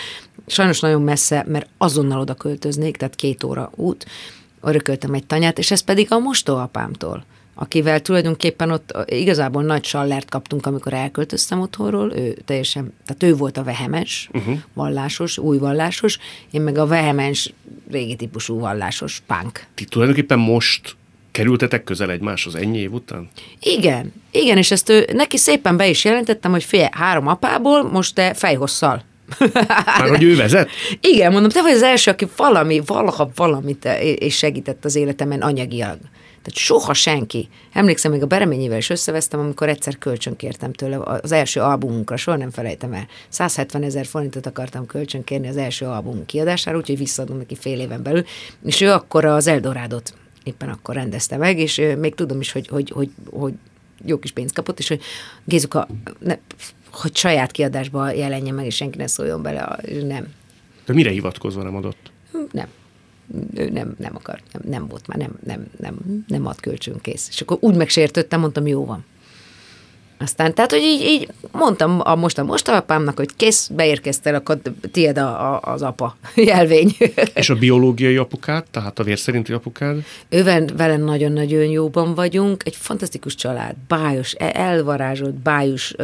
Sajnos nagyon messze, mert azonnal oda költöznék, tehát két óra út, örököltem egy tanyát, és ez pedig a mostóapámtól akivel tulajdonképpen ott igazából nagy sallert kaptunk, amikor elköltöztem otthonról, ő teljesen, tehát ő volt a vehemes, uh-huh. vallásos, új vallásos, én meg a vehemes, régi típusú vallásos punk. Ti tulajdonképpen most kerültetek közel egymáshoz ennyi év után? Igen, igen, és ezt ő, neki szépen be is jelentettem, hogy fél három apából, most te fejhosszal. Már hogy ő vezet? Igen, mondom, te vagy az első, aki valami, valaha valamit eh, és segített az életemen anyagilag. Tehát soha senki. Emlékszem, még a Bereményével is összevesztem, amikor egyszer kölcsön kértem tőle az első albumunkra, soha nem felejtem el. 170 ezer forintot akartam kölcsön kérni az első album kiadására, úgyhogy visszaadom neki fél éven belül, és ő akkor az Eldorádot éppen akkor rendezte meg, és még tudom is, hogy, hogy, hogy, hogy jó kis pénzt kapott, és hogy Gézuka, ne, hogy saját kiadásba jelenjen meg, és senki ne szóljon bele, nem. De mire hivatkozva nem adott? Nem. Ő nem, nem akar, nem, nem volt már, nem, nem, nem, nem ad kölcsön kész. És akkor úgy megsértődtem, mondtam, jó van. Aztán, tehát, hogy így, így mondtam a most a mostapámnak, hogy kész, beérkeztél, akkor tiéd a, a, az apa jelvény. És a biológiai apukád, tehát a vérszerinti apukád? Ővel vele nagyon-nagyon jóban vagyunk, egy fantasztikus család, bájos, e- elvarázsolt, bájos.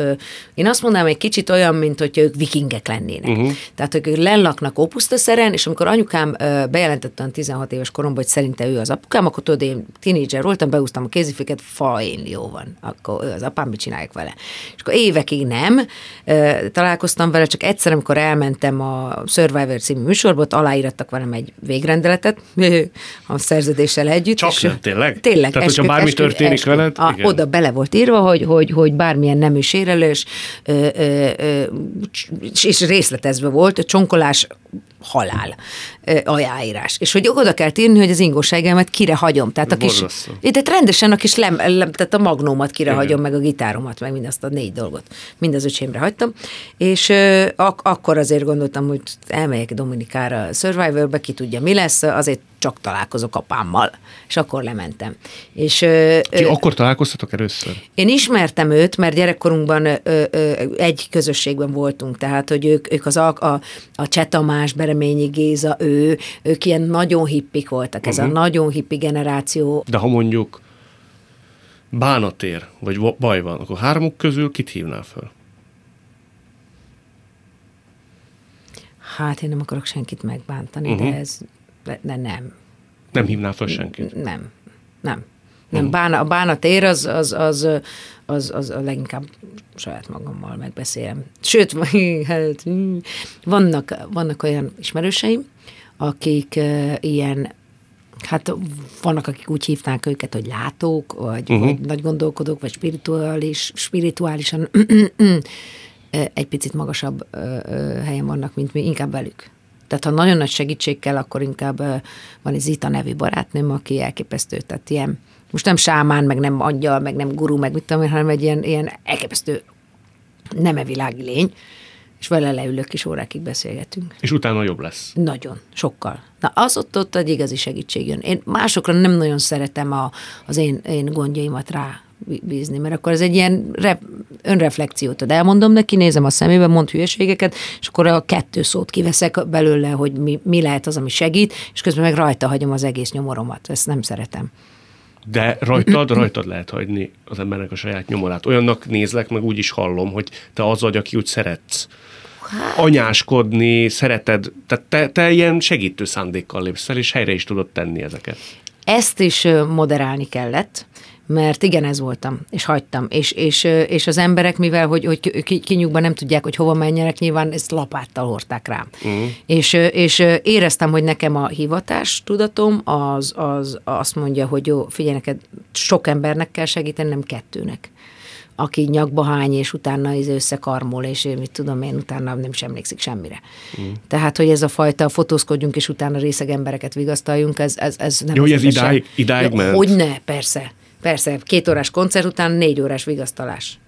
Én azt mondanám, egy kicsit olyan, mint hogy ők vikingek lennének. Uh-huh. Tehát ők lellaknak Opusztaszeren, és amikor anyukám bejelentette 16 éves koromban, hogy szerinte ő az apukám, akkor tudod, én tínédzser voltam, beúztam a kéziféket, fa, én jó van. Akkor ő az apám, mit csinál? Csinálják vele. És akkor évekig nem találkoztam vele, csak egyszer, amikor elmentem a Survivor című műsorba, ott aláírattak velem egy végrendeletet a szerződéssel együtt. Csak és, nem, tényleg? Tényleg. Tehát, hogyha bármi eskü, történik eskü, veled? A, igen. Oda bele volt írva, hogy, hogy, hogy bármilyen nemű sérelés, és részletezve volt, csonkolás halál ajáírás. És hogy oda kell írni, hogy az ingóságemet kire hagyom. Tehát a kis, tehát rendesen a kis lem, lem, tehát a magnómat kire Igen. hagyom, meg a gitáromat, meg mindazt a négy dolgot. Mind az öcsémre hagytam. És ö, ak- akkor azért gondoltam, hogy elmegyek Dominikára Survivorbe, ki tudja mi lesz, azért csak találkozok apámmal. És akkor lementem. És, Ti ö, akkor találkoztatok először? Én ismertem őt, mert gyerekkorunkban ö, ö, egy közösségben voltunk, tehát, hogy ők, ők az a, a, a Csetamás, Bereményi Géza, ő, ők ilyen nagyon hippik voltak, ez uh-huh. a nagyon hippi generáció. De ha mondjuk bánatér, vagy baj van, akkor hármuk közül kit hívnál föl? Hát én nem akarok senkit megbántani, uh-huh. de ez de nem. Nem hívnál fel senkit? Nem, nem. Nem, uh-huh. bána, a bánatér az, az, az, az, az a leginkább saját magammal megbeszélem. Sőt, hát, vannak, vannak olyan ismerőseim, akik uh, ilyen Hát vannak, akik úgy hívnák őket, hogy látók, vagy, uh-huh. vagy nagy gondolkodók, vagy spirituális, spirituálisan egy picit magasabb helyen vannak, mint mi, inkább velük. Tehát ha nagyon nagy segítség kell, akkor inkább van egy Zita nevű barátnőm, aki elképesztő, tehát ilyen, most nem sámán, meg nem angyal, meg nem guru, meg mit tudom én, hanem egy ilyen, ilyen elképesztő nemevilági lény, és vele leülök, és órákig beszélgetünk. És utána jobb lesz. Nagyon, sokkal. Na, az ott, ott egy igazi segítség jön. Én másokra nem nagyon szeretem a, az én, én gondjaimat rá bízni, mert akkor ez egy ilyen re, önreflexiót tudod. Elmondom neki, nézem a szemébe, mond hülyeségeket, és akkor a kettő szót kiveszek belőle, hogy mi, mi lehet az, ami segít, és közben meg rajta hagyom az egész nyomoromat. Ezt nem szeretem. De rajtad, rajtad lehet hagyni az embernek a saját nyomorát. Olyannak nézlek, meg úgy is hallom, hogy te az vagy, aki úgy szeretsz hát... anyáskodni, szereted, tehát te, te ilyen segítő szándékkal lépsz fel, és helyre is tudod tenni ezeket. Ezt is moderálni kellett, mert igen, ez voltam, és hagytam. És, és, és az emberek, mivel hogy, hogy kinyugban nem tudják, hogy hova menjenek, nyilván ezt lapáttal hordták rám. Uh-huh. És, és éreztem, hogy nekem a hivatás tudatom az, az azt mondja, hogy jó, figyelj neked, sok embernek kell segíteni, nem kettőnek aki nyakba hány, és utána ez összekarmol, és én mit tudom én, utána nem sem emlékszik semmire. Mm. Tehát, hogy ez a fajta fotózkodjunk, és utána részeg embereket vigasztaljunk, ez, ez, ez nem Jó, hogy ez idáig, idáig ment? Hogyne, persze. Persze, két órás koncert után négy órás vigasztalás.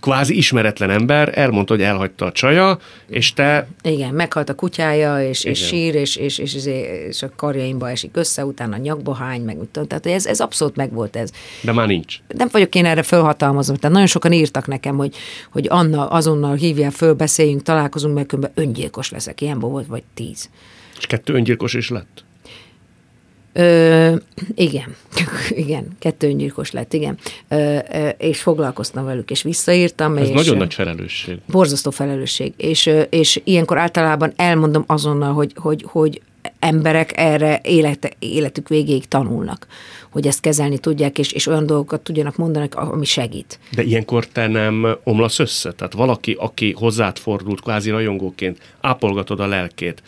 Kvázi ismeretlen ember elmondta, hogy elhagyta a csaja, és te... Igen, meghalt a kutyája, és, és sír, és, és, és, és, és a karjaimba esik össze, utána nyakba hány, meg tudom. Tehát ez, ez abszolút megvolt ez. De már nincs. Nem vagyok én erre fölhatalmazom. Tehát nagyon sokan írtak nekem, hogy, hogy Anna, azonnal hívjál föl, beszéljünk, találkozunk, mert öngyilkos leszek. Ilyen volt, vagy tíz. És kettő öngyilkos is lett? Ö, igen, igen, kettő öngyilkos lett, igen. Ö, ö, és foglalkoztam velük, és visszaírtam. Ez és nagyon nagy felelősség. Borzasztó felelősség. És, és ilyenkor általában elmondom azonnal, hogy, hogy, hogy emberek erre élete, életük végéig tanulnak, hogy ezt kezelni tudják, és, és olyan dolgokat tudjanak mondani, ami segít. De ilyenkor te nem omlasz össze? Tehát valaki, aki hozzád fordult, kvázi rajongóként, ápolgatod a lelkét,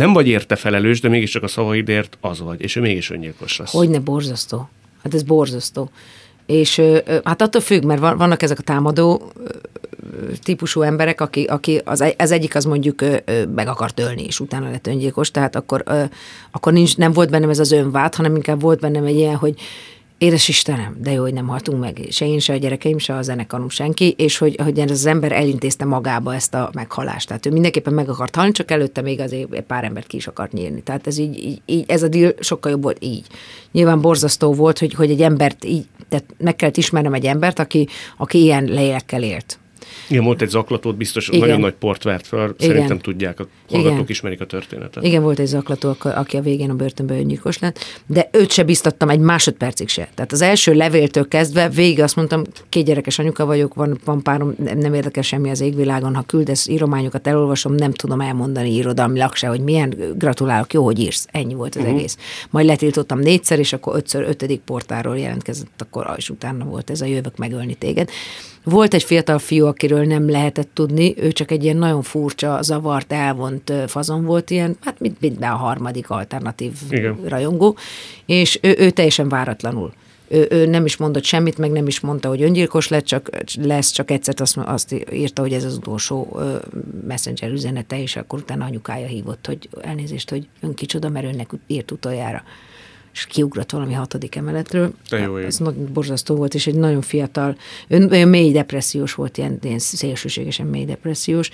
nem vagy érte felelős, de mégiscsak a szavaidért az vagy, és ő mégis öngyilkos lesz. Hogyne borzasztó. Hát ez borzasztó. És hát attól függ, mert vannak ezek a támadó típusú emberek, aki, aki az, az egyik az mondjuk meg akart ölni, és utána lett öngyilkos, tehát akkor, akkor nincs, nem volt bennem ez az önvád, hanem inkább volt bennem egy ilyen, hogy Édes Istenem, de jó, hogy nem haltunk meg, se én, se a gyerekeim, se a zenekarom, senki, és hogy, hogy ez az ember elintézte magába ezt a meghalást. Tehát ő mindenképpen meg akart halni, csak előtte még azért pár embert ki is akart nyírni. Tehát ez így, így, így ez a deal sokkal jobb volt így. Nyilván borzasztó volt, hogy, hogy egy embert így, tehát meg kellett ismernem egy embert, aki, aki ilyen lélekkel élt. Igen, volt egy zaklatót, biztos Igen. nagyon nagy port vert fel, Igen. szerintem tudják, a hallgatók Igen. ismerik a történetet. Igen, volt egy zaklató, aki a végén a börtönbe öngyilkos lett, de őt se biztattam egy másodpercig se. Tehát az első levéltől kezdve végig azt mondtam, két gyerekes anyuka vagyok, van, van párom, nem érdekel semmi az égvilágon, ha küldesz írományokat, elolvasom, nem tudom elmondani irodalmilag se, hogy milyen, gratulálok, jó, hogy írsz. Ennyi volt az uh-huh. egész. Majd letiltottam négyszer, és akkor ötször, ötödik portáról jelentkezett, akkor és utána volt ez a jövök megölni téged. Volt egy fiatal fiú, akiről nem lehetett tudni, ő csak egy ilyen nagyon furcsa, zavart, elvont fazon volt, ilyen, hát mint minden a harmadik alternatív Igen. rajongó, és ő, ő teljesen váratlanul ő, ő nem is mondott semmit, meg nem is mondta, hogy öngyilkos lett, csak lesz, csak egyszer azt, azt írta, hogy ez az utolsó messenger üzenete, és akkor utána anyukája hívott, hogy elnézést, hogy ön kicsoda, mert önnek írt utoljára és kiugrott valami hatodik emeletről. De jó Ez nagyon borzasztó volt, és egy nagyon fiatal, olyan mély depressziós volt, ilyen, ilyen szélsőségesen mély depressziós,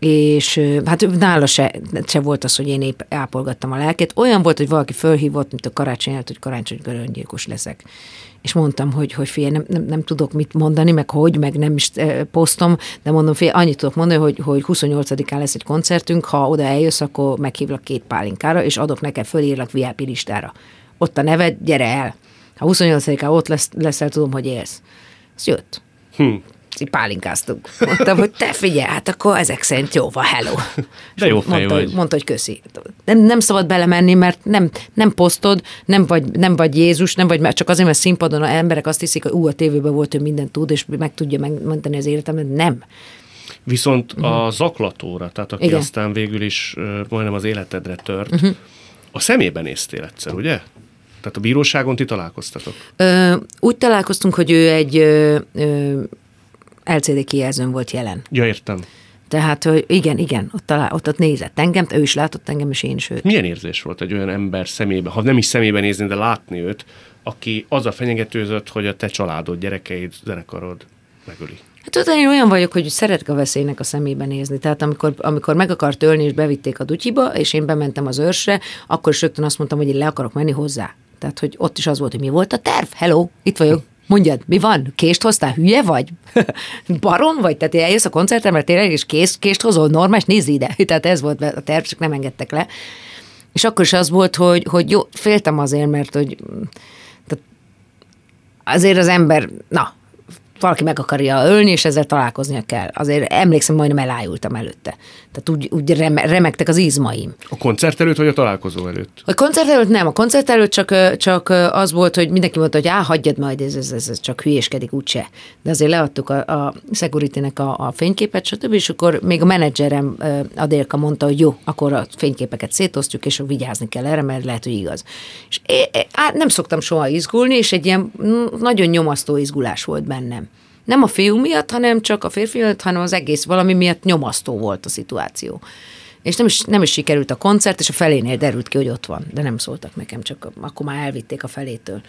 és hát nála se, se volt az, hogy én épp ápolgattam a lelkét. Olyan volt, hogy valaki fölhívott, mint a karácsony előtt, hogy karácsony öngyilkos leszek. És mondtam, hogy, hogy figyelj, nem, nem, nem, tudok mit mondani, meg hogy, meg nem is posztom, de mondom, figyelj, annyit tudok mondani, hogy, hogy 28-án lesz egy koncertünk, ha oda eljössz, akkor meghívlak két pálinkára, és adok neked, fölírlak VIP listára ott a neved, gyere el. Ha 28-án ott lesz, leszel, tudom, hogy élsz. Az jött. Hm. Így pálinkáztunk. Mondtam, hogy te figyelj, hát akkor ezek szerint jó van, hello. De jó mondta, vagy. Mondta, hogy köszi. Nem, nem szabad belemenni, mert nem, nem posztod, nem vagy, nem vagy Jézus, nem vagy, csak azért, mert színpadon a emberek azt hiszik, hogy ú, a tévében volt, hogy mindent tud, és meg tudja megmenteni az életemet. Nem. Viszont uh-huh. a zaklatóra, tehát aki Igen. aztán végül is uh, majdnem az életedre tört, uh-huh. a szemében néztél egyszer, ugye? Tehát a bíróságon ti találkoztatok? Ö, úgy találkoztunk, hogy ő egy ö, ö, LCD kijelzőn volt jelen. Ja, értem. Tehát, hogy igen, igen, ott, talál, ott, ott nézett engem, ő is látott engem, és én is őt. Milyen érzés volt egy olyan ember szemébe, ha nem is szemébe nézni, de látni őt, aki azzal fenyegetőzött, hogy a te családod, gyerekeid, zenekarod megöli? Hát tudod, én olyan vagyok, hogy szeretek a veszélynek a szemébe nézni. Tehát amikor, amikor meg akart ölni, és bevitték a dutyiba, és én bementem az őrsre, akkor is rögtön azt mondtam, hogy én le akarok menni hozzá. Tehát, hogy ott is az volt, hogy mi volt a terv. Hello, itt vagyok. Mondjad, mi van? Kést hoztál? Hülye vagy? Baron vagy? Tehát eljössz a koncertemre tényleg, és kést, kést hozol? Normális? Nézz ide. Tehát ez volt a terv, csak nem engedtek le. És akkor is az volt, hogy, hogy jó, féltem azért, mert hogy tehát azért az ember, na, valaki meg akarja ölni, és ezzel találkoznia kell. Azért emlékszem, majdnem elájultam előtte. Tehát úgy, úgy remektek az izmaim. A koncert előtt, vagy a találkozó előtt? A koncert előtt nem. A koncert előtt csak, csak az volt, hogy mindenki mondta, hogy á, hagyjad majd, ez, ez, ez, ez csak hülyéskedik, úgyse. De azért leadtuk a, a security a, a fényképet, stb. És akkor még a menedzserem Adélka mondta, hogy jó, akkor a fényképeket szétosztjuk, és vigyázni kell erre, mert lehet, hogy igaz. És én, én, nem szoktam soha izgulni, és egy ilyen nagyon nyomasztó izgulás volt bennem. Nem a fiú miatt, hanem csak a férfi miatt, hanem az egész valami miatt nyomasztó volt a szituáció. És nem is, nem is sikerült a koncert, és a felénél derült ki, hogy ott van. De nem szóltak nekem, csak akkor már elvitték a felétől.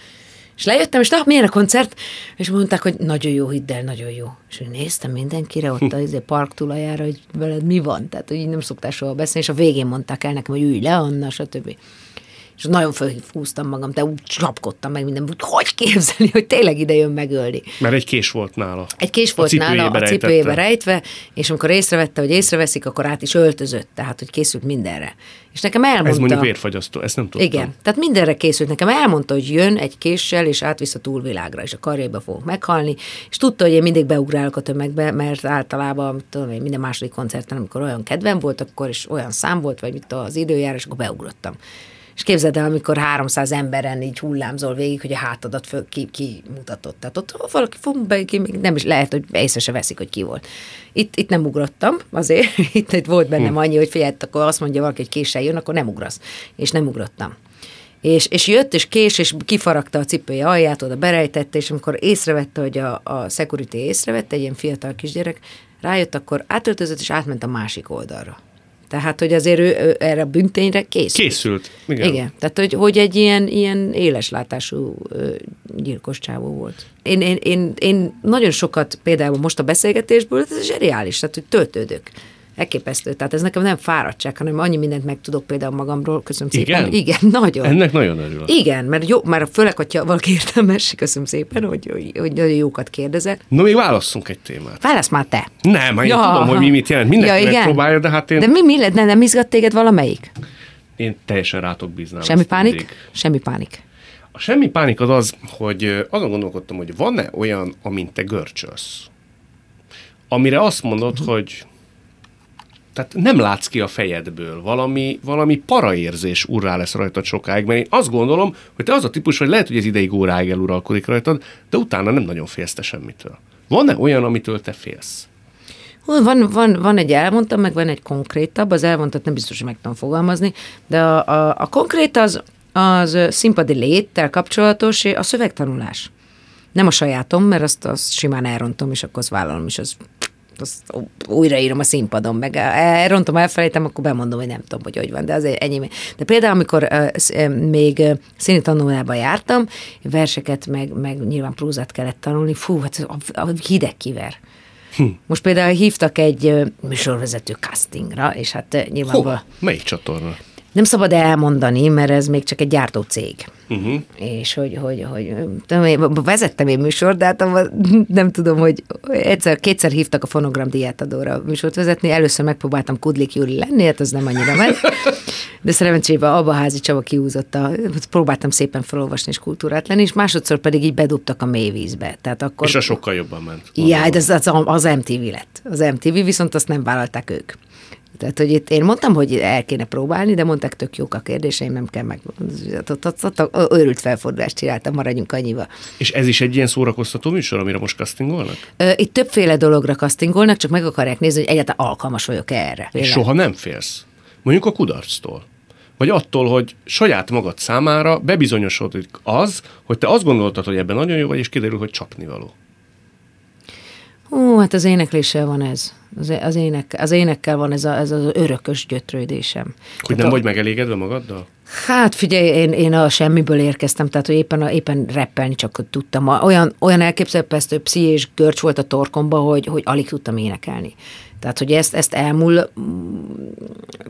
És lejöttem, és na, milyen a koncert? És mondták, hogy nagyon jó, hidd el, nagyon jó. És néztem mindenkire ott a izé park tulajára, hogy veled mi van. Tehát, hogy így nem szoktál soha beszélni, és a végén mondták el nekem, hogy ülj le, Anna, stb és nagyon fölhúztam magam, de úgy csapkodtam meg minden, úgy hogy képzelni, hogy tényleg ide jön megölni. Mert egy kés volt nála. Egy kés volt a nála, a cipőjébe rejtve, és amikor észrevette, hogy észreveszik, akkor át is öltözött, tehát hogy készült mindenre. És nekem elmondta... Ez mondjuk vérfagyasztó, ezt nem tudtam. Igen, tehát mindenre készült. Nekem elmondta, hogy jön egy késsel, és átvisz a túlvilágra, és a karjaiba fogok meghalni, és tudta, hogy én mindig beugrálok a tömegbe, mert általában tudom, minden második koncerten, amikor olyan kedvem volt, akkor is olyan szám volt, vagy mit az időjárás, akkor beugrottam. És képzeld el, amikor 300 emberen így hullámzol végig, hogy a hátadat föl, ki, ki mutatott. Tehát ott valaki fum, be, ki, nem is lehet, hogy észre se veszik, hogy ki volt. Itt, itt nem ugrottam, azért, itt, itt volt bennem hm. annyi, hogy figyelj, akkor azt mondja valaki, hogy késsel jön, akkor nem ugrasz. És nem ugrottam. És, és jött, és kés, és kifaragta a cipője alját, oda berejtette, és amikor észrevette, hogy a, a security észrevette, egy ilyen fiatal kisgyerek, rájött, akkor átöltözött, és átment a másik oldalra. Tehát, hogy azért ő, ő erre a büntényre készült. Készült, igen. Igen, tehát hogy, hogy egy ilyen, ilyen éleslátású gyilkos csávó volt. Én, én, én, én nagyon sokat például most a beszélgetésből, ez zseniális, tehát hogy töltődök. Elképesztő. Tehát ez nekem nem fáradtság, hanem annyi mindent megtudok például magamról. Köszönöm Igen? szépen. Igen, nagyon. Ennek nagyon örülök. Igen, mert jó, már főleg, hogyha valaki értelmes, köszönöm szépen, hogy, hogy, nagyon jókat kérdezek. No, még válasszunk egy témát. Válasz már te. Nem, hát én tudom, hogy mi mit jelent. Mindenki Ja, igen. megpróbálja, de hát én, De mi, mi lett? Nem, nem izgat téged valamelyik? én teljesen rátok bíznám. Semmi pánik? mindig. Semmi pánik. A semmi pánik az az, hogy azon gondolkodtam, hogy van-e olyan, amint te görcsölsz, amire azt mondod, hogy tehát nem látsz ki a fejedből, valami, valami paraérzés urrá lesz rajtad sokáig, mert én azt gondolom, hogy te az a típus vagy, lehet, hogy ez ideig óráig eluralkodik rajtad, de utána nem nagyon félsz te semmitől. Van-e olyan, amitől te félsz? Van, van, van egy elmondtam, meg van egy konkrétabb, az elmondtat nem biztos, hogy meg tudom fogalmazni, de a, a, a konkrét az, az színpadi léttel kapcsolatos, a szövegtanulás. Nem a sajátom, mert azt, azt simán elrontom, és akkor azt vállalom, és az azt újraírom a színpadon, meg elrontom, elfelejtem, akkor bemondom, hogy nem tudom, hogy hogy van, de azért ennyi. De például, amikor uh, még színi tanulában jártam, verseket, meg, meg nyilván prózát kellett tanulni, fú, hát a, a hideg kiver. Most például hívtak egy műsorvezető castingra, és hát nyilvánvalóan? Melyik csatorna? Nem szabad elmondani, mert ez még csak egy gyártó cég. Uh-huh. És hogy, hogy, hogy tudom, én vezettem én műsort, de hát nem tudom, hogy egyszer, kétszer hívtak a fonogram diátadóra műsort vezetni, először megpróbáltam Kudlik Júli lenni, hát az nem annyira ment. De szerencsében abba házi Csaba kiúzotta, próbáltam szépen felolvasni és kultúrát lenni, és másodszor pedig így bedobtak a mélyvízbe. Tehát akkor... És a sokkal jobban ment. Ja, de az, az, az MTV lett. Az MTV, viszont azt nem vállalták ők. Tehát, hogy itt én mondtam, hogy el kéne próbálni, de mondták, tök jók a kérdéseim, nem kell meg... Őrült felfordulást csináltam, maradjunk annyiba. És ez is egy ilyen szórakoztató műsor, amire most castingolnak? Itt többféle dologra castingolnak, csak meg akarják nézni, hogy egyáltalán alkalmas vagyok erre. És soha nem félsz. Mondjuk a kudarctól. Vagy attól, hogy saját magad számára bebizonyosodik az, hogy te azt gondoltad, hogy ebben nagyon jó vagy, és kiderül, hogy csapnivaló. Hú, hát az énekléssel van ez. Az, az, ének, az énekkel van ez, a, ez az örökös gyötrődésem. Hogy nem vagy megelégedve magaddal? Hát figyelj, én, én a semmiből érkeztem, tehát hogy éppen, éppen rappelni csak tudtam. Olyan, olyan elképzelhető pszichés görcs volt a torkomba, hogy, hogy alig tudtam énekelni. Tehát, hogy ezt, ezt elmúl,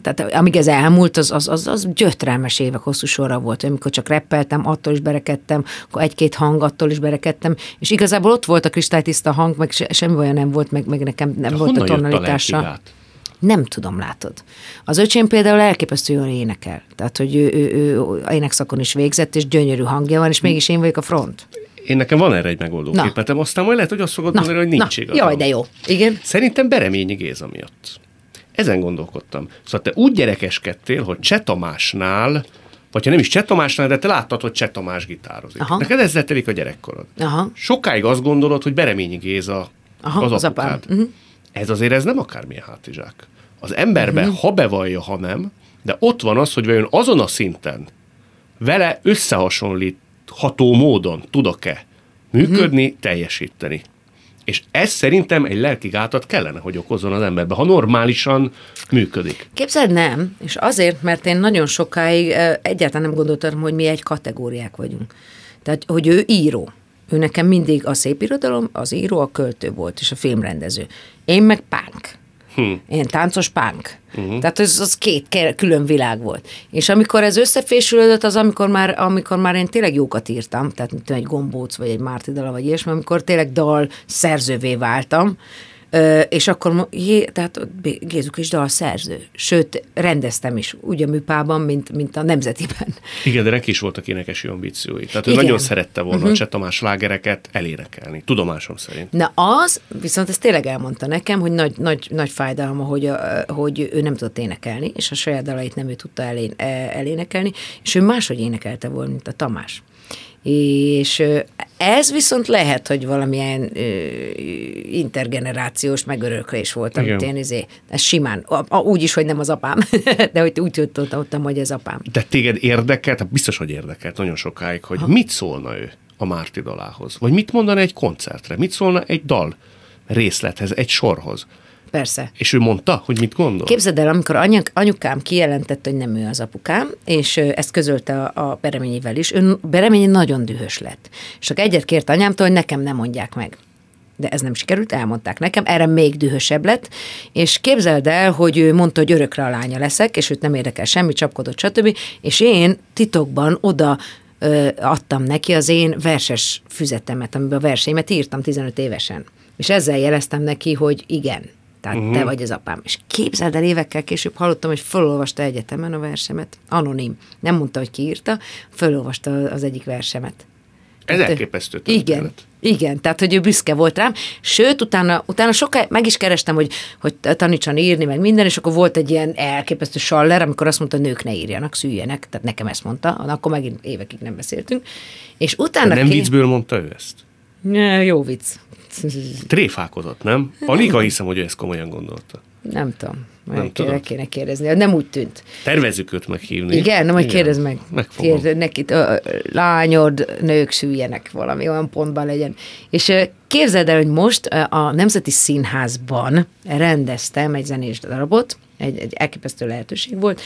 tehát amíg ez elmúlt, az, az, az, az gyötrelmes évek hosszú sorra volt. Amikor csak reppeltem, attól is berekedtem, akkor egy-két hang, attól is berekedtem, és igazából ott volt a kristálytiszta hang, meg se, semmi olyan nem volt, meg, meg nekem nem De volt a tonalitása. Nem tudom, látod. Az öcsém például elképesztő jól énekel. Tehát, hogy ő, ő, ő énekszakon is végzett, és gyönyörű hangja van, és mégis én vagyok a front. Én nekem van erre egy megoldó Na. képetem, aztán majd lehet, hogy azt fogod mondani, hogy nincs na, igazam. jaj, de jó. Igen. Szerintem Bereményi Géza miatt. Ezen gondolkodtam. Szóval te úgy gyerekeskedtél, hogy Cseh Tamásnál, vagy ha nem is Cseh Tamásnál, de te láttad, hogy Cseh Tamás gitározik. Aha. Neked ezzel telik a gyerekkorod. Aha. Sokáig azt gondolod, hogy Bereményi Géza Aha, az, az apukád. apám. Mhm. Ez azért ez nem akármilyen hátizsák. Az emberben, Mhm. ha bevallja, ha nem, de ott van az, hogy vajon azon a szinten vele összehasonlítható módon tudok-e működni, Mhm. teljesíteni. És ez szerintem egy lelki gátat kellene, hogy okozzon az emberbe, ha normálisan működik. Képzeld, nem. És azért, mert én nagyon sokáig eh, egyáltalán nem gondoltam, hogy mi egy kategóriák vagyunk. Tehát, hogy ő író. Ő nekem mindig a szép irodalom, az író, a költő volt, és a filmrendező. Én meg pánk. Hm. Én táncos pánk. Uh-huh. Tehát ez az két külön világ volt. És amikor ez összefésülődött, az amikor már, amikor már én tényleg jókat írtam, tehát mint egy gombóc, vagy egy Márti dala, vagy ilyesmi, amikor tényleg dal szerzővé váltam, Ö, és akkor, jé, tehát Gézuk is dalszerző. Sőt, rendeztem is, úgy a műpában, mint, mint a Nemzetiben. Igen, de neki is voltak énekesi ambíciói. Tehát ő Igen. nagyon szerette volna uh-huh. a Cseh Tamás lágereket elénekelni, tudomásom szerint. Na az, viszont ezt tényleg elmondta nekem, hogy nagy, nagy, nagy fájdalma, hogy, a, hogy ő nem tudott énekelni, és a saját dalait nem ő tudta elén, e, elénekelni, és ő máshogy énekelte volna, mint a Tamás. És ez viszont lehet, hogy valamilyen ö, intergenerációs megöröklés volt, amit Igen. én izé, ez simán, a, a, úgy is, hogy nem az apám, de hogy úgy tudtam, hogy ez apám. De téged érdekelt, hát biztos, hogy érdekelt nagyon sokáig, hogy ha. mit szólna ő a Márti dalához? Vagy mit mondana egy koncertre? Mit szólna egy dal részlethez, egy sorhoz? Persze. És ő mondta, hogy mit gondol? Képzeld el, amikor anyuk, anyukám kijelentette, hogy nem ő az apukám, és ezt közölte a, a Bereményivel is, ő Bereményi nagyon dühös lett. És csak egyet kért anyámtól, hogy nekem nem mondják meg. De ez nem sikerült, elmondták nekem, erre még dühösebb lett, és képzeld el, hogy ő mondta, hogy örökre a lánya leszek, és őt nem érdekel semmi, csapkodott, stb. És én titokban oda ö, adtam neki az én verses füzetemet, amiben a verseimet írtam 15 évesen. És ezzel jeleztem neki, hogy igen, tehát uh-huh. te vagy az apám. És képzeld el, évekkel később hallottam, hogy felolvasta egyetemen a versemet. Anonim. Nem mondta, hogy ki írta, felolvasta az egyik versemet. Ez elképesztő Igen, történet. igen, tehát hogy ő büszke volt rám. Sőt, utána, utána soká meg is kerestem, hogy, hogy tanítson írni, meg minden, és akkor volt egy ilyen elképesztő saller, amikor azt mondta, nők ne írjanak, szüljenek, tehát nekem ezt mondta, akkor megint évekig nem beszéltünk. És utána... Nem ké- viccből mondta ő ezt? Jó vicc. Tréfálkozott, nem? Alig hiszem, hogy ezt komolyan gondolta. Nem tudom. Nem kéne, kéne kérdezni. Nem úgy tűnt. Tervezzük őt meghívni. Igen, na majd Igen. kérdezd meg. Megfogom. Kérdezd neki, ö, lányod, nők süljenek valami olyan pontban legyen. És ö, képzeld el, hogy most a Nemzeti Színházban rendeztem egy zenés darabot, egy, egy elképesztő lehetőség volt.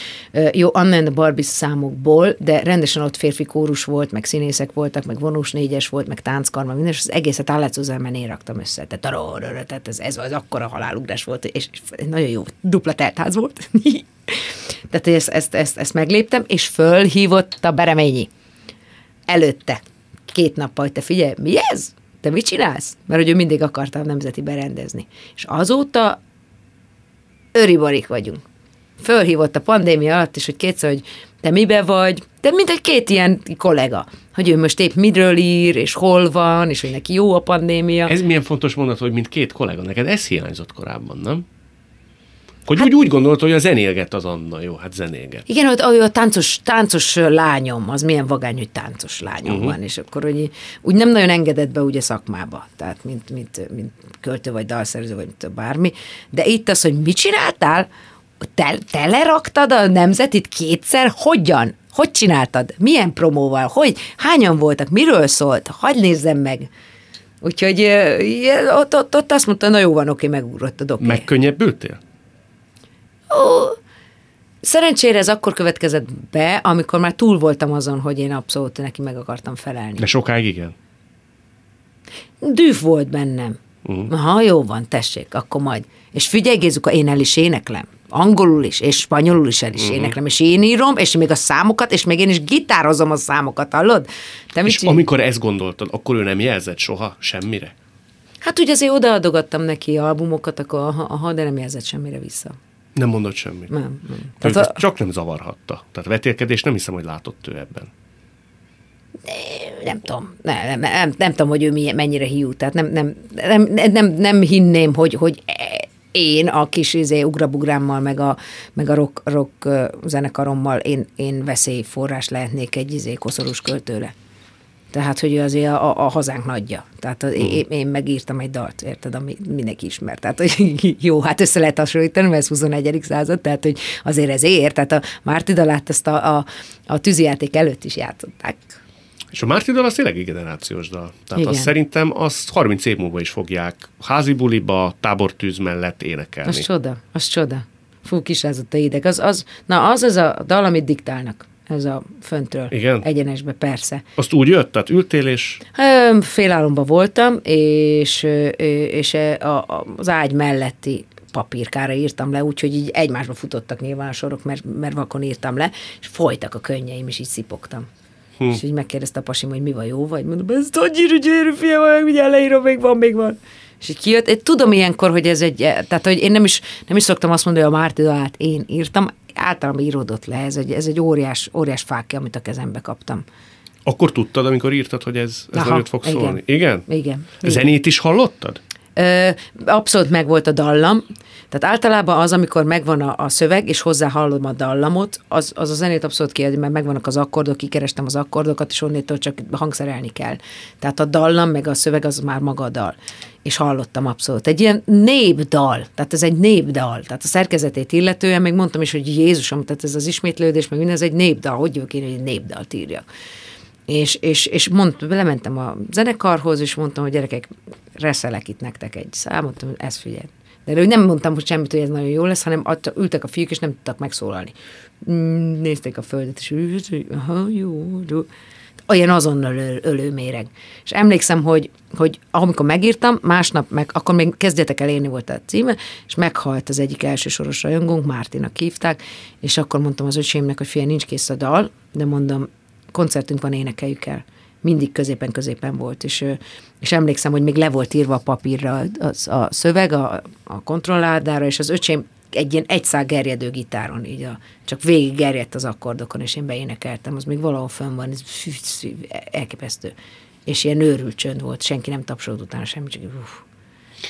Jó, Anna and the Barbie számokból, de rendesen ott férfi kórus volt, meg színészek voltak, meg vonós négyes volt, meg tánckar, meg minden, és az egészet Állátszózelmen én raktam össze. Tehát, arra, tehát ez, ez az akkora halálugrás volt, és, nagyon jó, dupla teltház volt. Tehát ezt, ezt, ezt, ezt megléptem, és fölhívott a Bereményi. Előtte. Két nappal, hogy te figyelj, mi ez? Te mit csinálsz? Mert hogy ő mindig akarta a nemzeti berendezni. És azóta öribarik vagyunk. Fölhívott a pandémia alatt is, hogy kétszer, hogy te mibe vagy, de mint egy két ilyen kollega, hogy ő most épp miről ír, és hol van, és hogy neki jó a pandémia. Ez milyen fontos mondat, hogy mint két kollega. Neked ez hiányzott korábban, nem? Hogy úgy, úgy gondolt, hogy a zenélget az Anna. Jó, hát zenélget. Igen, hogy a, a táncos, táncos lányom, az milyen vagány, hogy táncos lányom uh-huh. van, és akkor hogy úgy nem nagyon engedett be ugye szakmába, tehát mint, mint, mint költő, vagy dalszerző, vagy mint bármi, de itt az, hogy mit csináltál, te, te leraktad a nemzetit kétszer, hogyan? Hogy csináltad? Milyen promóval? Hogy? Hányan voltak? Miről szólt? Hagy nézzem meg. Úgyhogy ott, ott, ott azt mondta, na jó van, oké, megugrottad, oké. Megkönnyebbültél? Ó, Szerencsére ez akkor következett be, amikor már túl voltam azon, hogy én abszolút neki meg akartam felelni. De sokáig igen. Dűf volt bennem. Uh-huh. Ha jó van, tessék, akkor majd. És figyelj, Gézuka, én el is éneklem. Angolul is, és spanyolul is el is uh-huh. éneklem, és én írom, és még a számokat, és még én is gitározom a számokat, hallod? Te mit És csinál- amikor ezt gondoltad, akkor ő nem jelzett soha semmire? Hát ugye azért odaadogattam neki albumokat, akkor aha, aha, de nem jelzett semmire vissza. Nem mondott semmit. Nem, nem. Tehát a... Csak nem zavarhatta. Tehát vetélkedés nem hiszem, hogy látott ő ebben. nem tudom, nem, nem, nem, nem tudom, hogy ő milyen, mennyire hiú, tehát nem, nem, nem, nem, nem hinném, hogy, hogy én a kis izé, ugrabugrámmal, meg a, meg a rock, rock zenekarommal én, én veszélyforrás lehetnék egy izé, koszorús költőre. Tehát, hogy ő azért a, a, hazánk nagyja. Tehát az, én, én megírtam egy dalt, érted, ami mindenki ismer. Tehát, hogy jó, hát össze lehet hasonlítani, mert ez 21. század, tehát, hogy azért ez ér. Tehát a Márti dalát ezt a, a, a tűzijáték előtt is játszották. És a Márti dal az tényleg egy generációs dal. Tehát Igen. azt szerintem azt 30 év múlva is fogják házi buliba, tábortűz mellett énekelni. Az csoda, az csoda. Fú, kisázott a ideg. Az, az, na, az az a dal, amit diktálnak. Ez a föntről. Igen? Egyenesbe, persze. Azt úgy jött, tehát ültél és Ö, Félálomban voltam, és, és a, az ágy melletti papírkára írtam le, úgyhogy így egymásba futottak nyilván a sorok, mert, mert vakon írtam le, és folytak a könnyeim, és így szipogtam. Hm. És így megkérdezte a pasim, hogy mi van jó vagy, mondom, ez annyira gyönyörű fiam, meg mindjárt leírom, még van, még van. És így kijött, én tudom ilyenkor, hogy ez egy, tehát hogy én nem is, nem is szoktam azt mondani, hogy a Márti dalát én írtam, általában íródott le, ez egy, ez egy óriás, óriás fákja, amit a kezembe kaptam. akkor tudtad, amikor írtad, hogy ez, ez Aha, nagyot fog igen. szólni? Igen? Igen. Zenét is hallottad? Ö, abszolút megvolt a dallam. Tehát általában az, amikor megvan a, a szöveg, és hozzá hallom a dallamot, az, az a zenét abszolút kiadja, mert megvannak az akkordok, kikerestem az akkordokat, és onnétől csak hangszerelni kell. Tehát a dallam, meg a szöveg az már maga a dal. És hallottam abszolút. Egy ilyen népdal, tehát ez egy népdal. Tehát a szerkezetét illetően még mondtam is, hogy Jézusom, tehát ez az ismétlődés, meg minden, ez egy népdal. Hogy jövök én, hogy egy népdalt írjak. És, és, és mond, lementem a zenekarhoz, és mondtam, hogy gyerekek, reszelek itt nektek egy számot, mondtam, ezt figyelj. De nem mondtam, hogy semmit, hogy ez nagyon jó lesz, hanem ültek a fiúk, és nem tudtak megszólalni. Mm, nézték a földet, és aha, jó, jó olyan azonnal ölőméreg. És emlékszem, hogy, hogy amikor megírtam, másnap, meg, akkor még kezdjetek el érni volt a címe, és meghalt az egyik elsősoros rajongónk, Mártinak hívták, és akkor mondtam az öcsémnek, hogy fél nincs kész a dal, de mondom, koncertünk van, énekeljük el mindig középen-középen volt, és, és emlékszem, hogy még le volt írva a papírra az, a szöveg a, a kontrolládára, és az öcsém egy ilyen egyszál gerjedő gitáron, így a, csak végig gerjedt az akkordokon, és én beénekeltem, az még valahol fönn van, ez fű, elképesztő. És ilyen őrült csönd volt, senki nem tapsolt utána semmi, csak uff.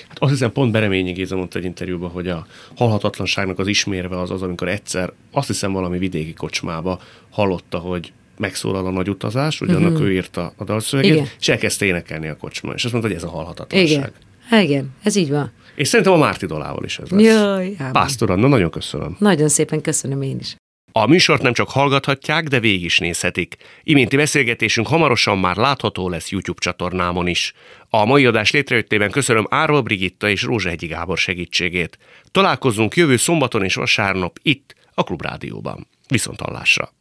Hát azt hiszem pont Bereményi Géza mondta egy interjúban, hogy a halhatatlanságnak az ismérve az az, amikor egyszer, azt hiszem valami vidéki kocsmába hallotta, hogy megszólal a nagy utazás, ugye uh-huh. ő írta a dalszöveget, Igen. és elkezdte énekelni a kocsma, és azt mondta, hogy ez a halhatatlanság. Igen. Igen, ez így van. És szerintem a Márti Dolával is ez lesz. Jaj, Pásztor Anna, nagyon köszönöm. Nagyon szépen köszönöm én is. A műsort nem csak hallgathatják, de végig is nézhetik. Iménti beszélgetésünk hamarosan már látható lesz YouTube csatornámon is. A mai adás létrejöttében köszönöm Árva Brigitta és Rózsehegyi Gábor segítségét. Találkozunk jövő szombaton és vasárnap itt, a Klubrádióban. Viszont hallásra!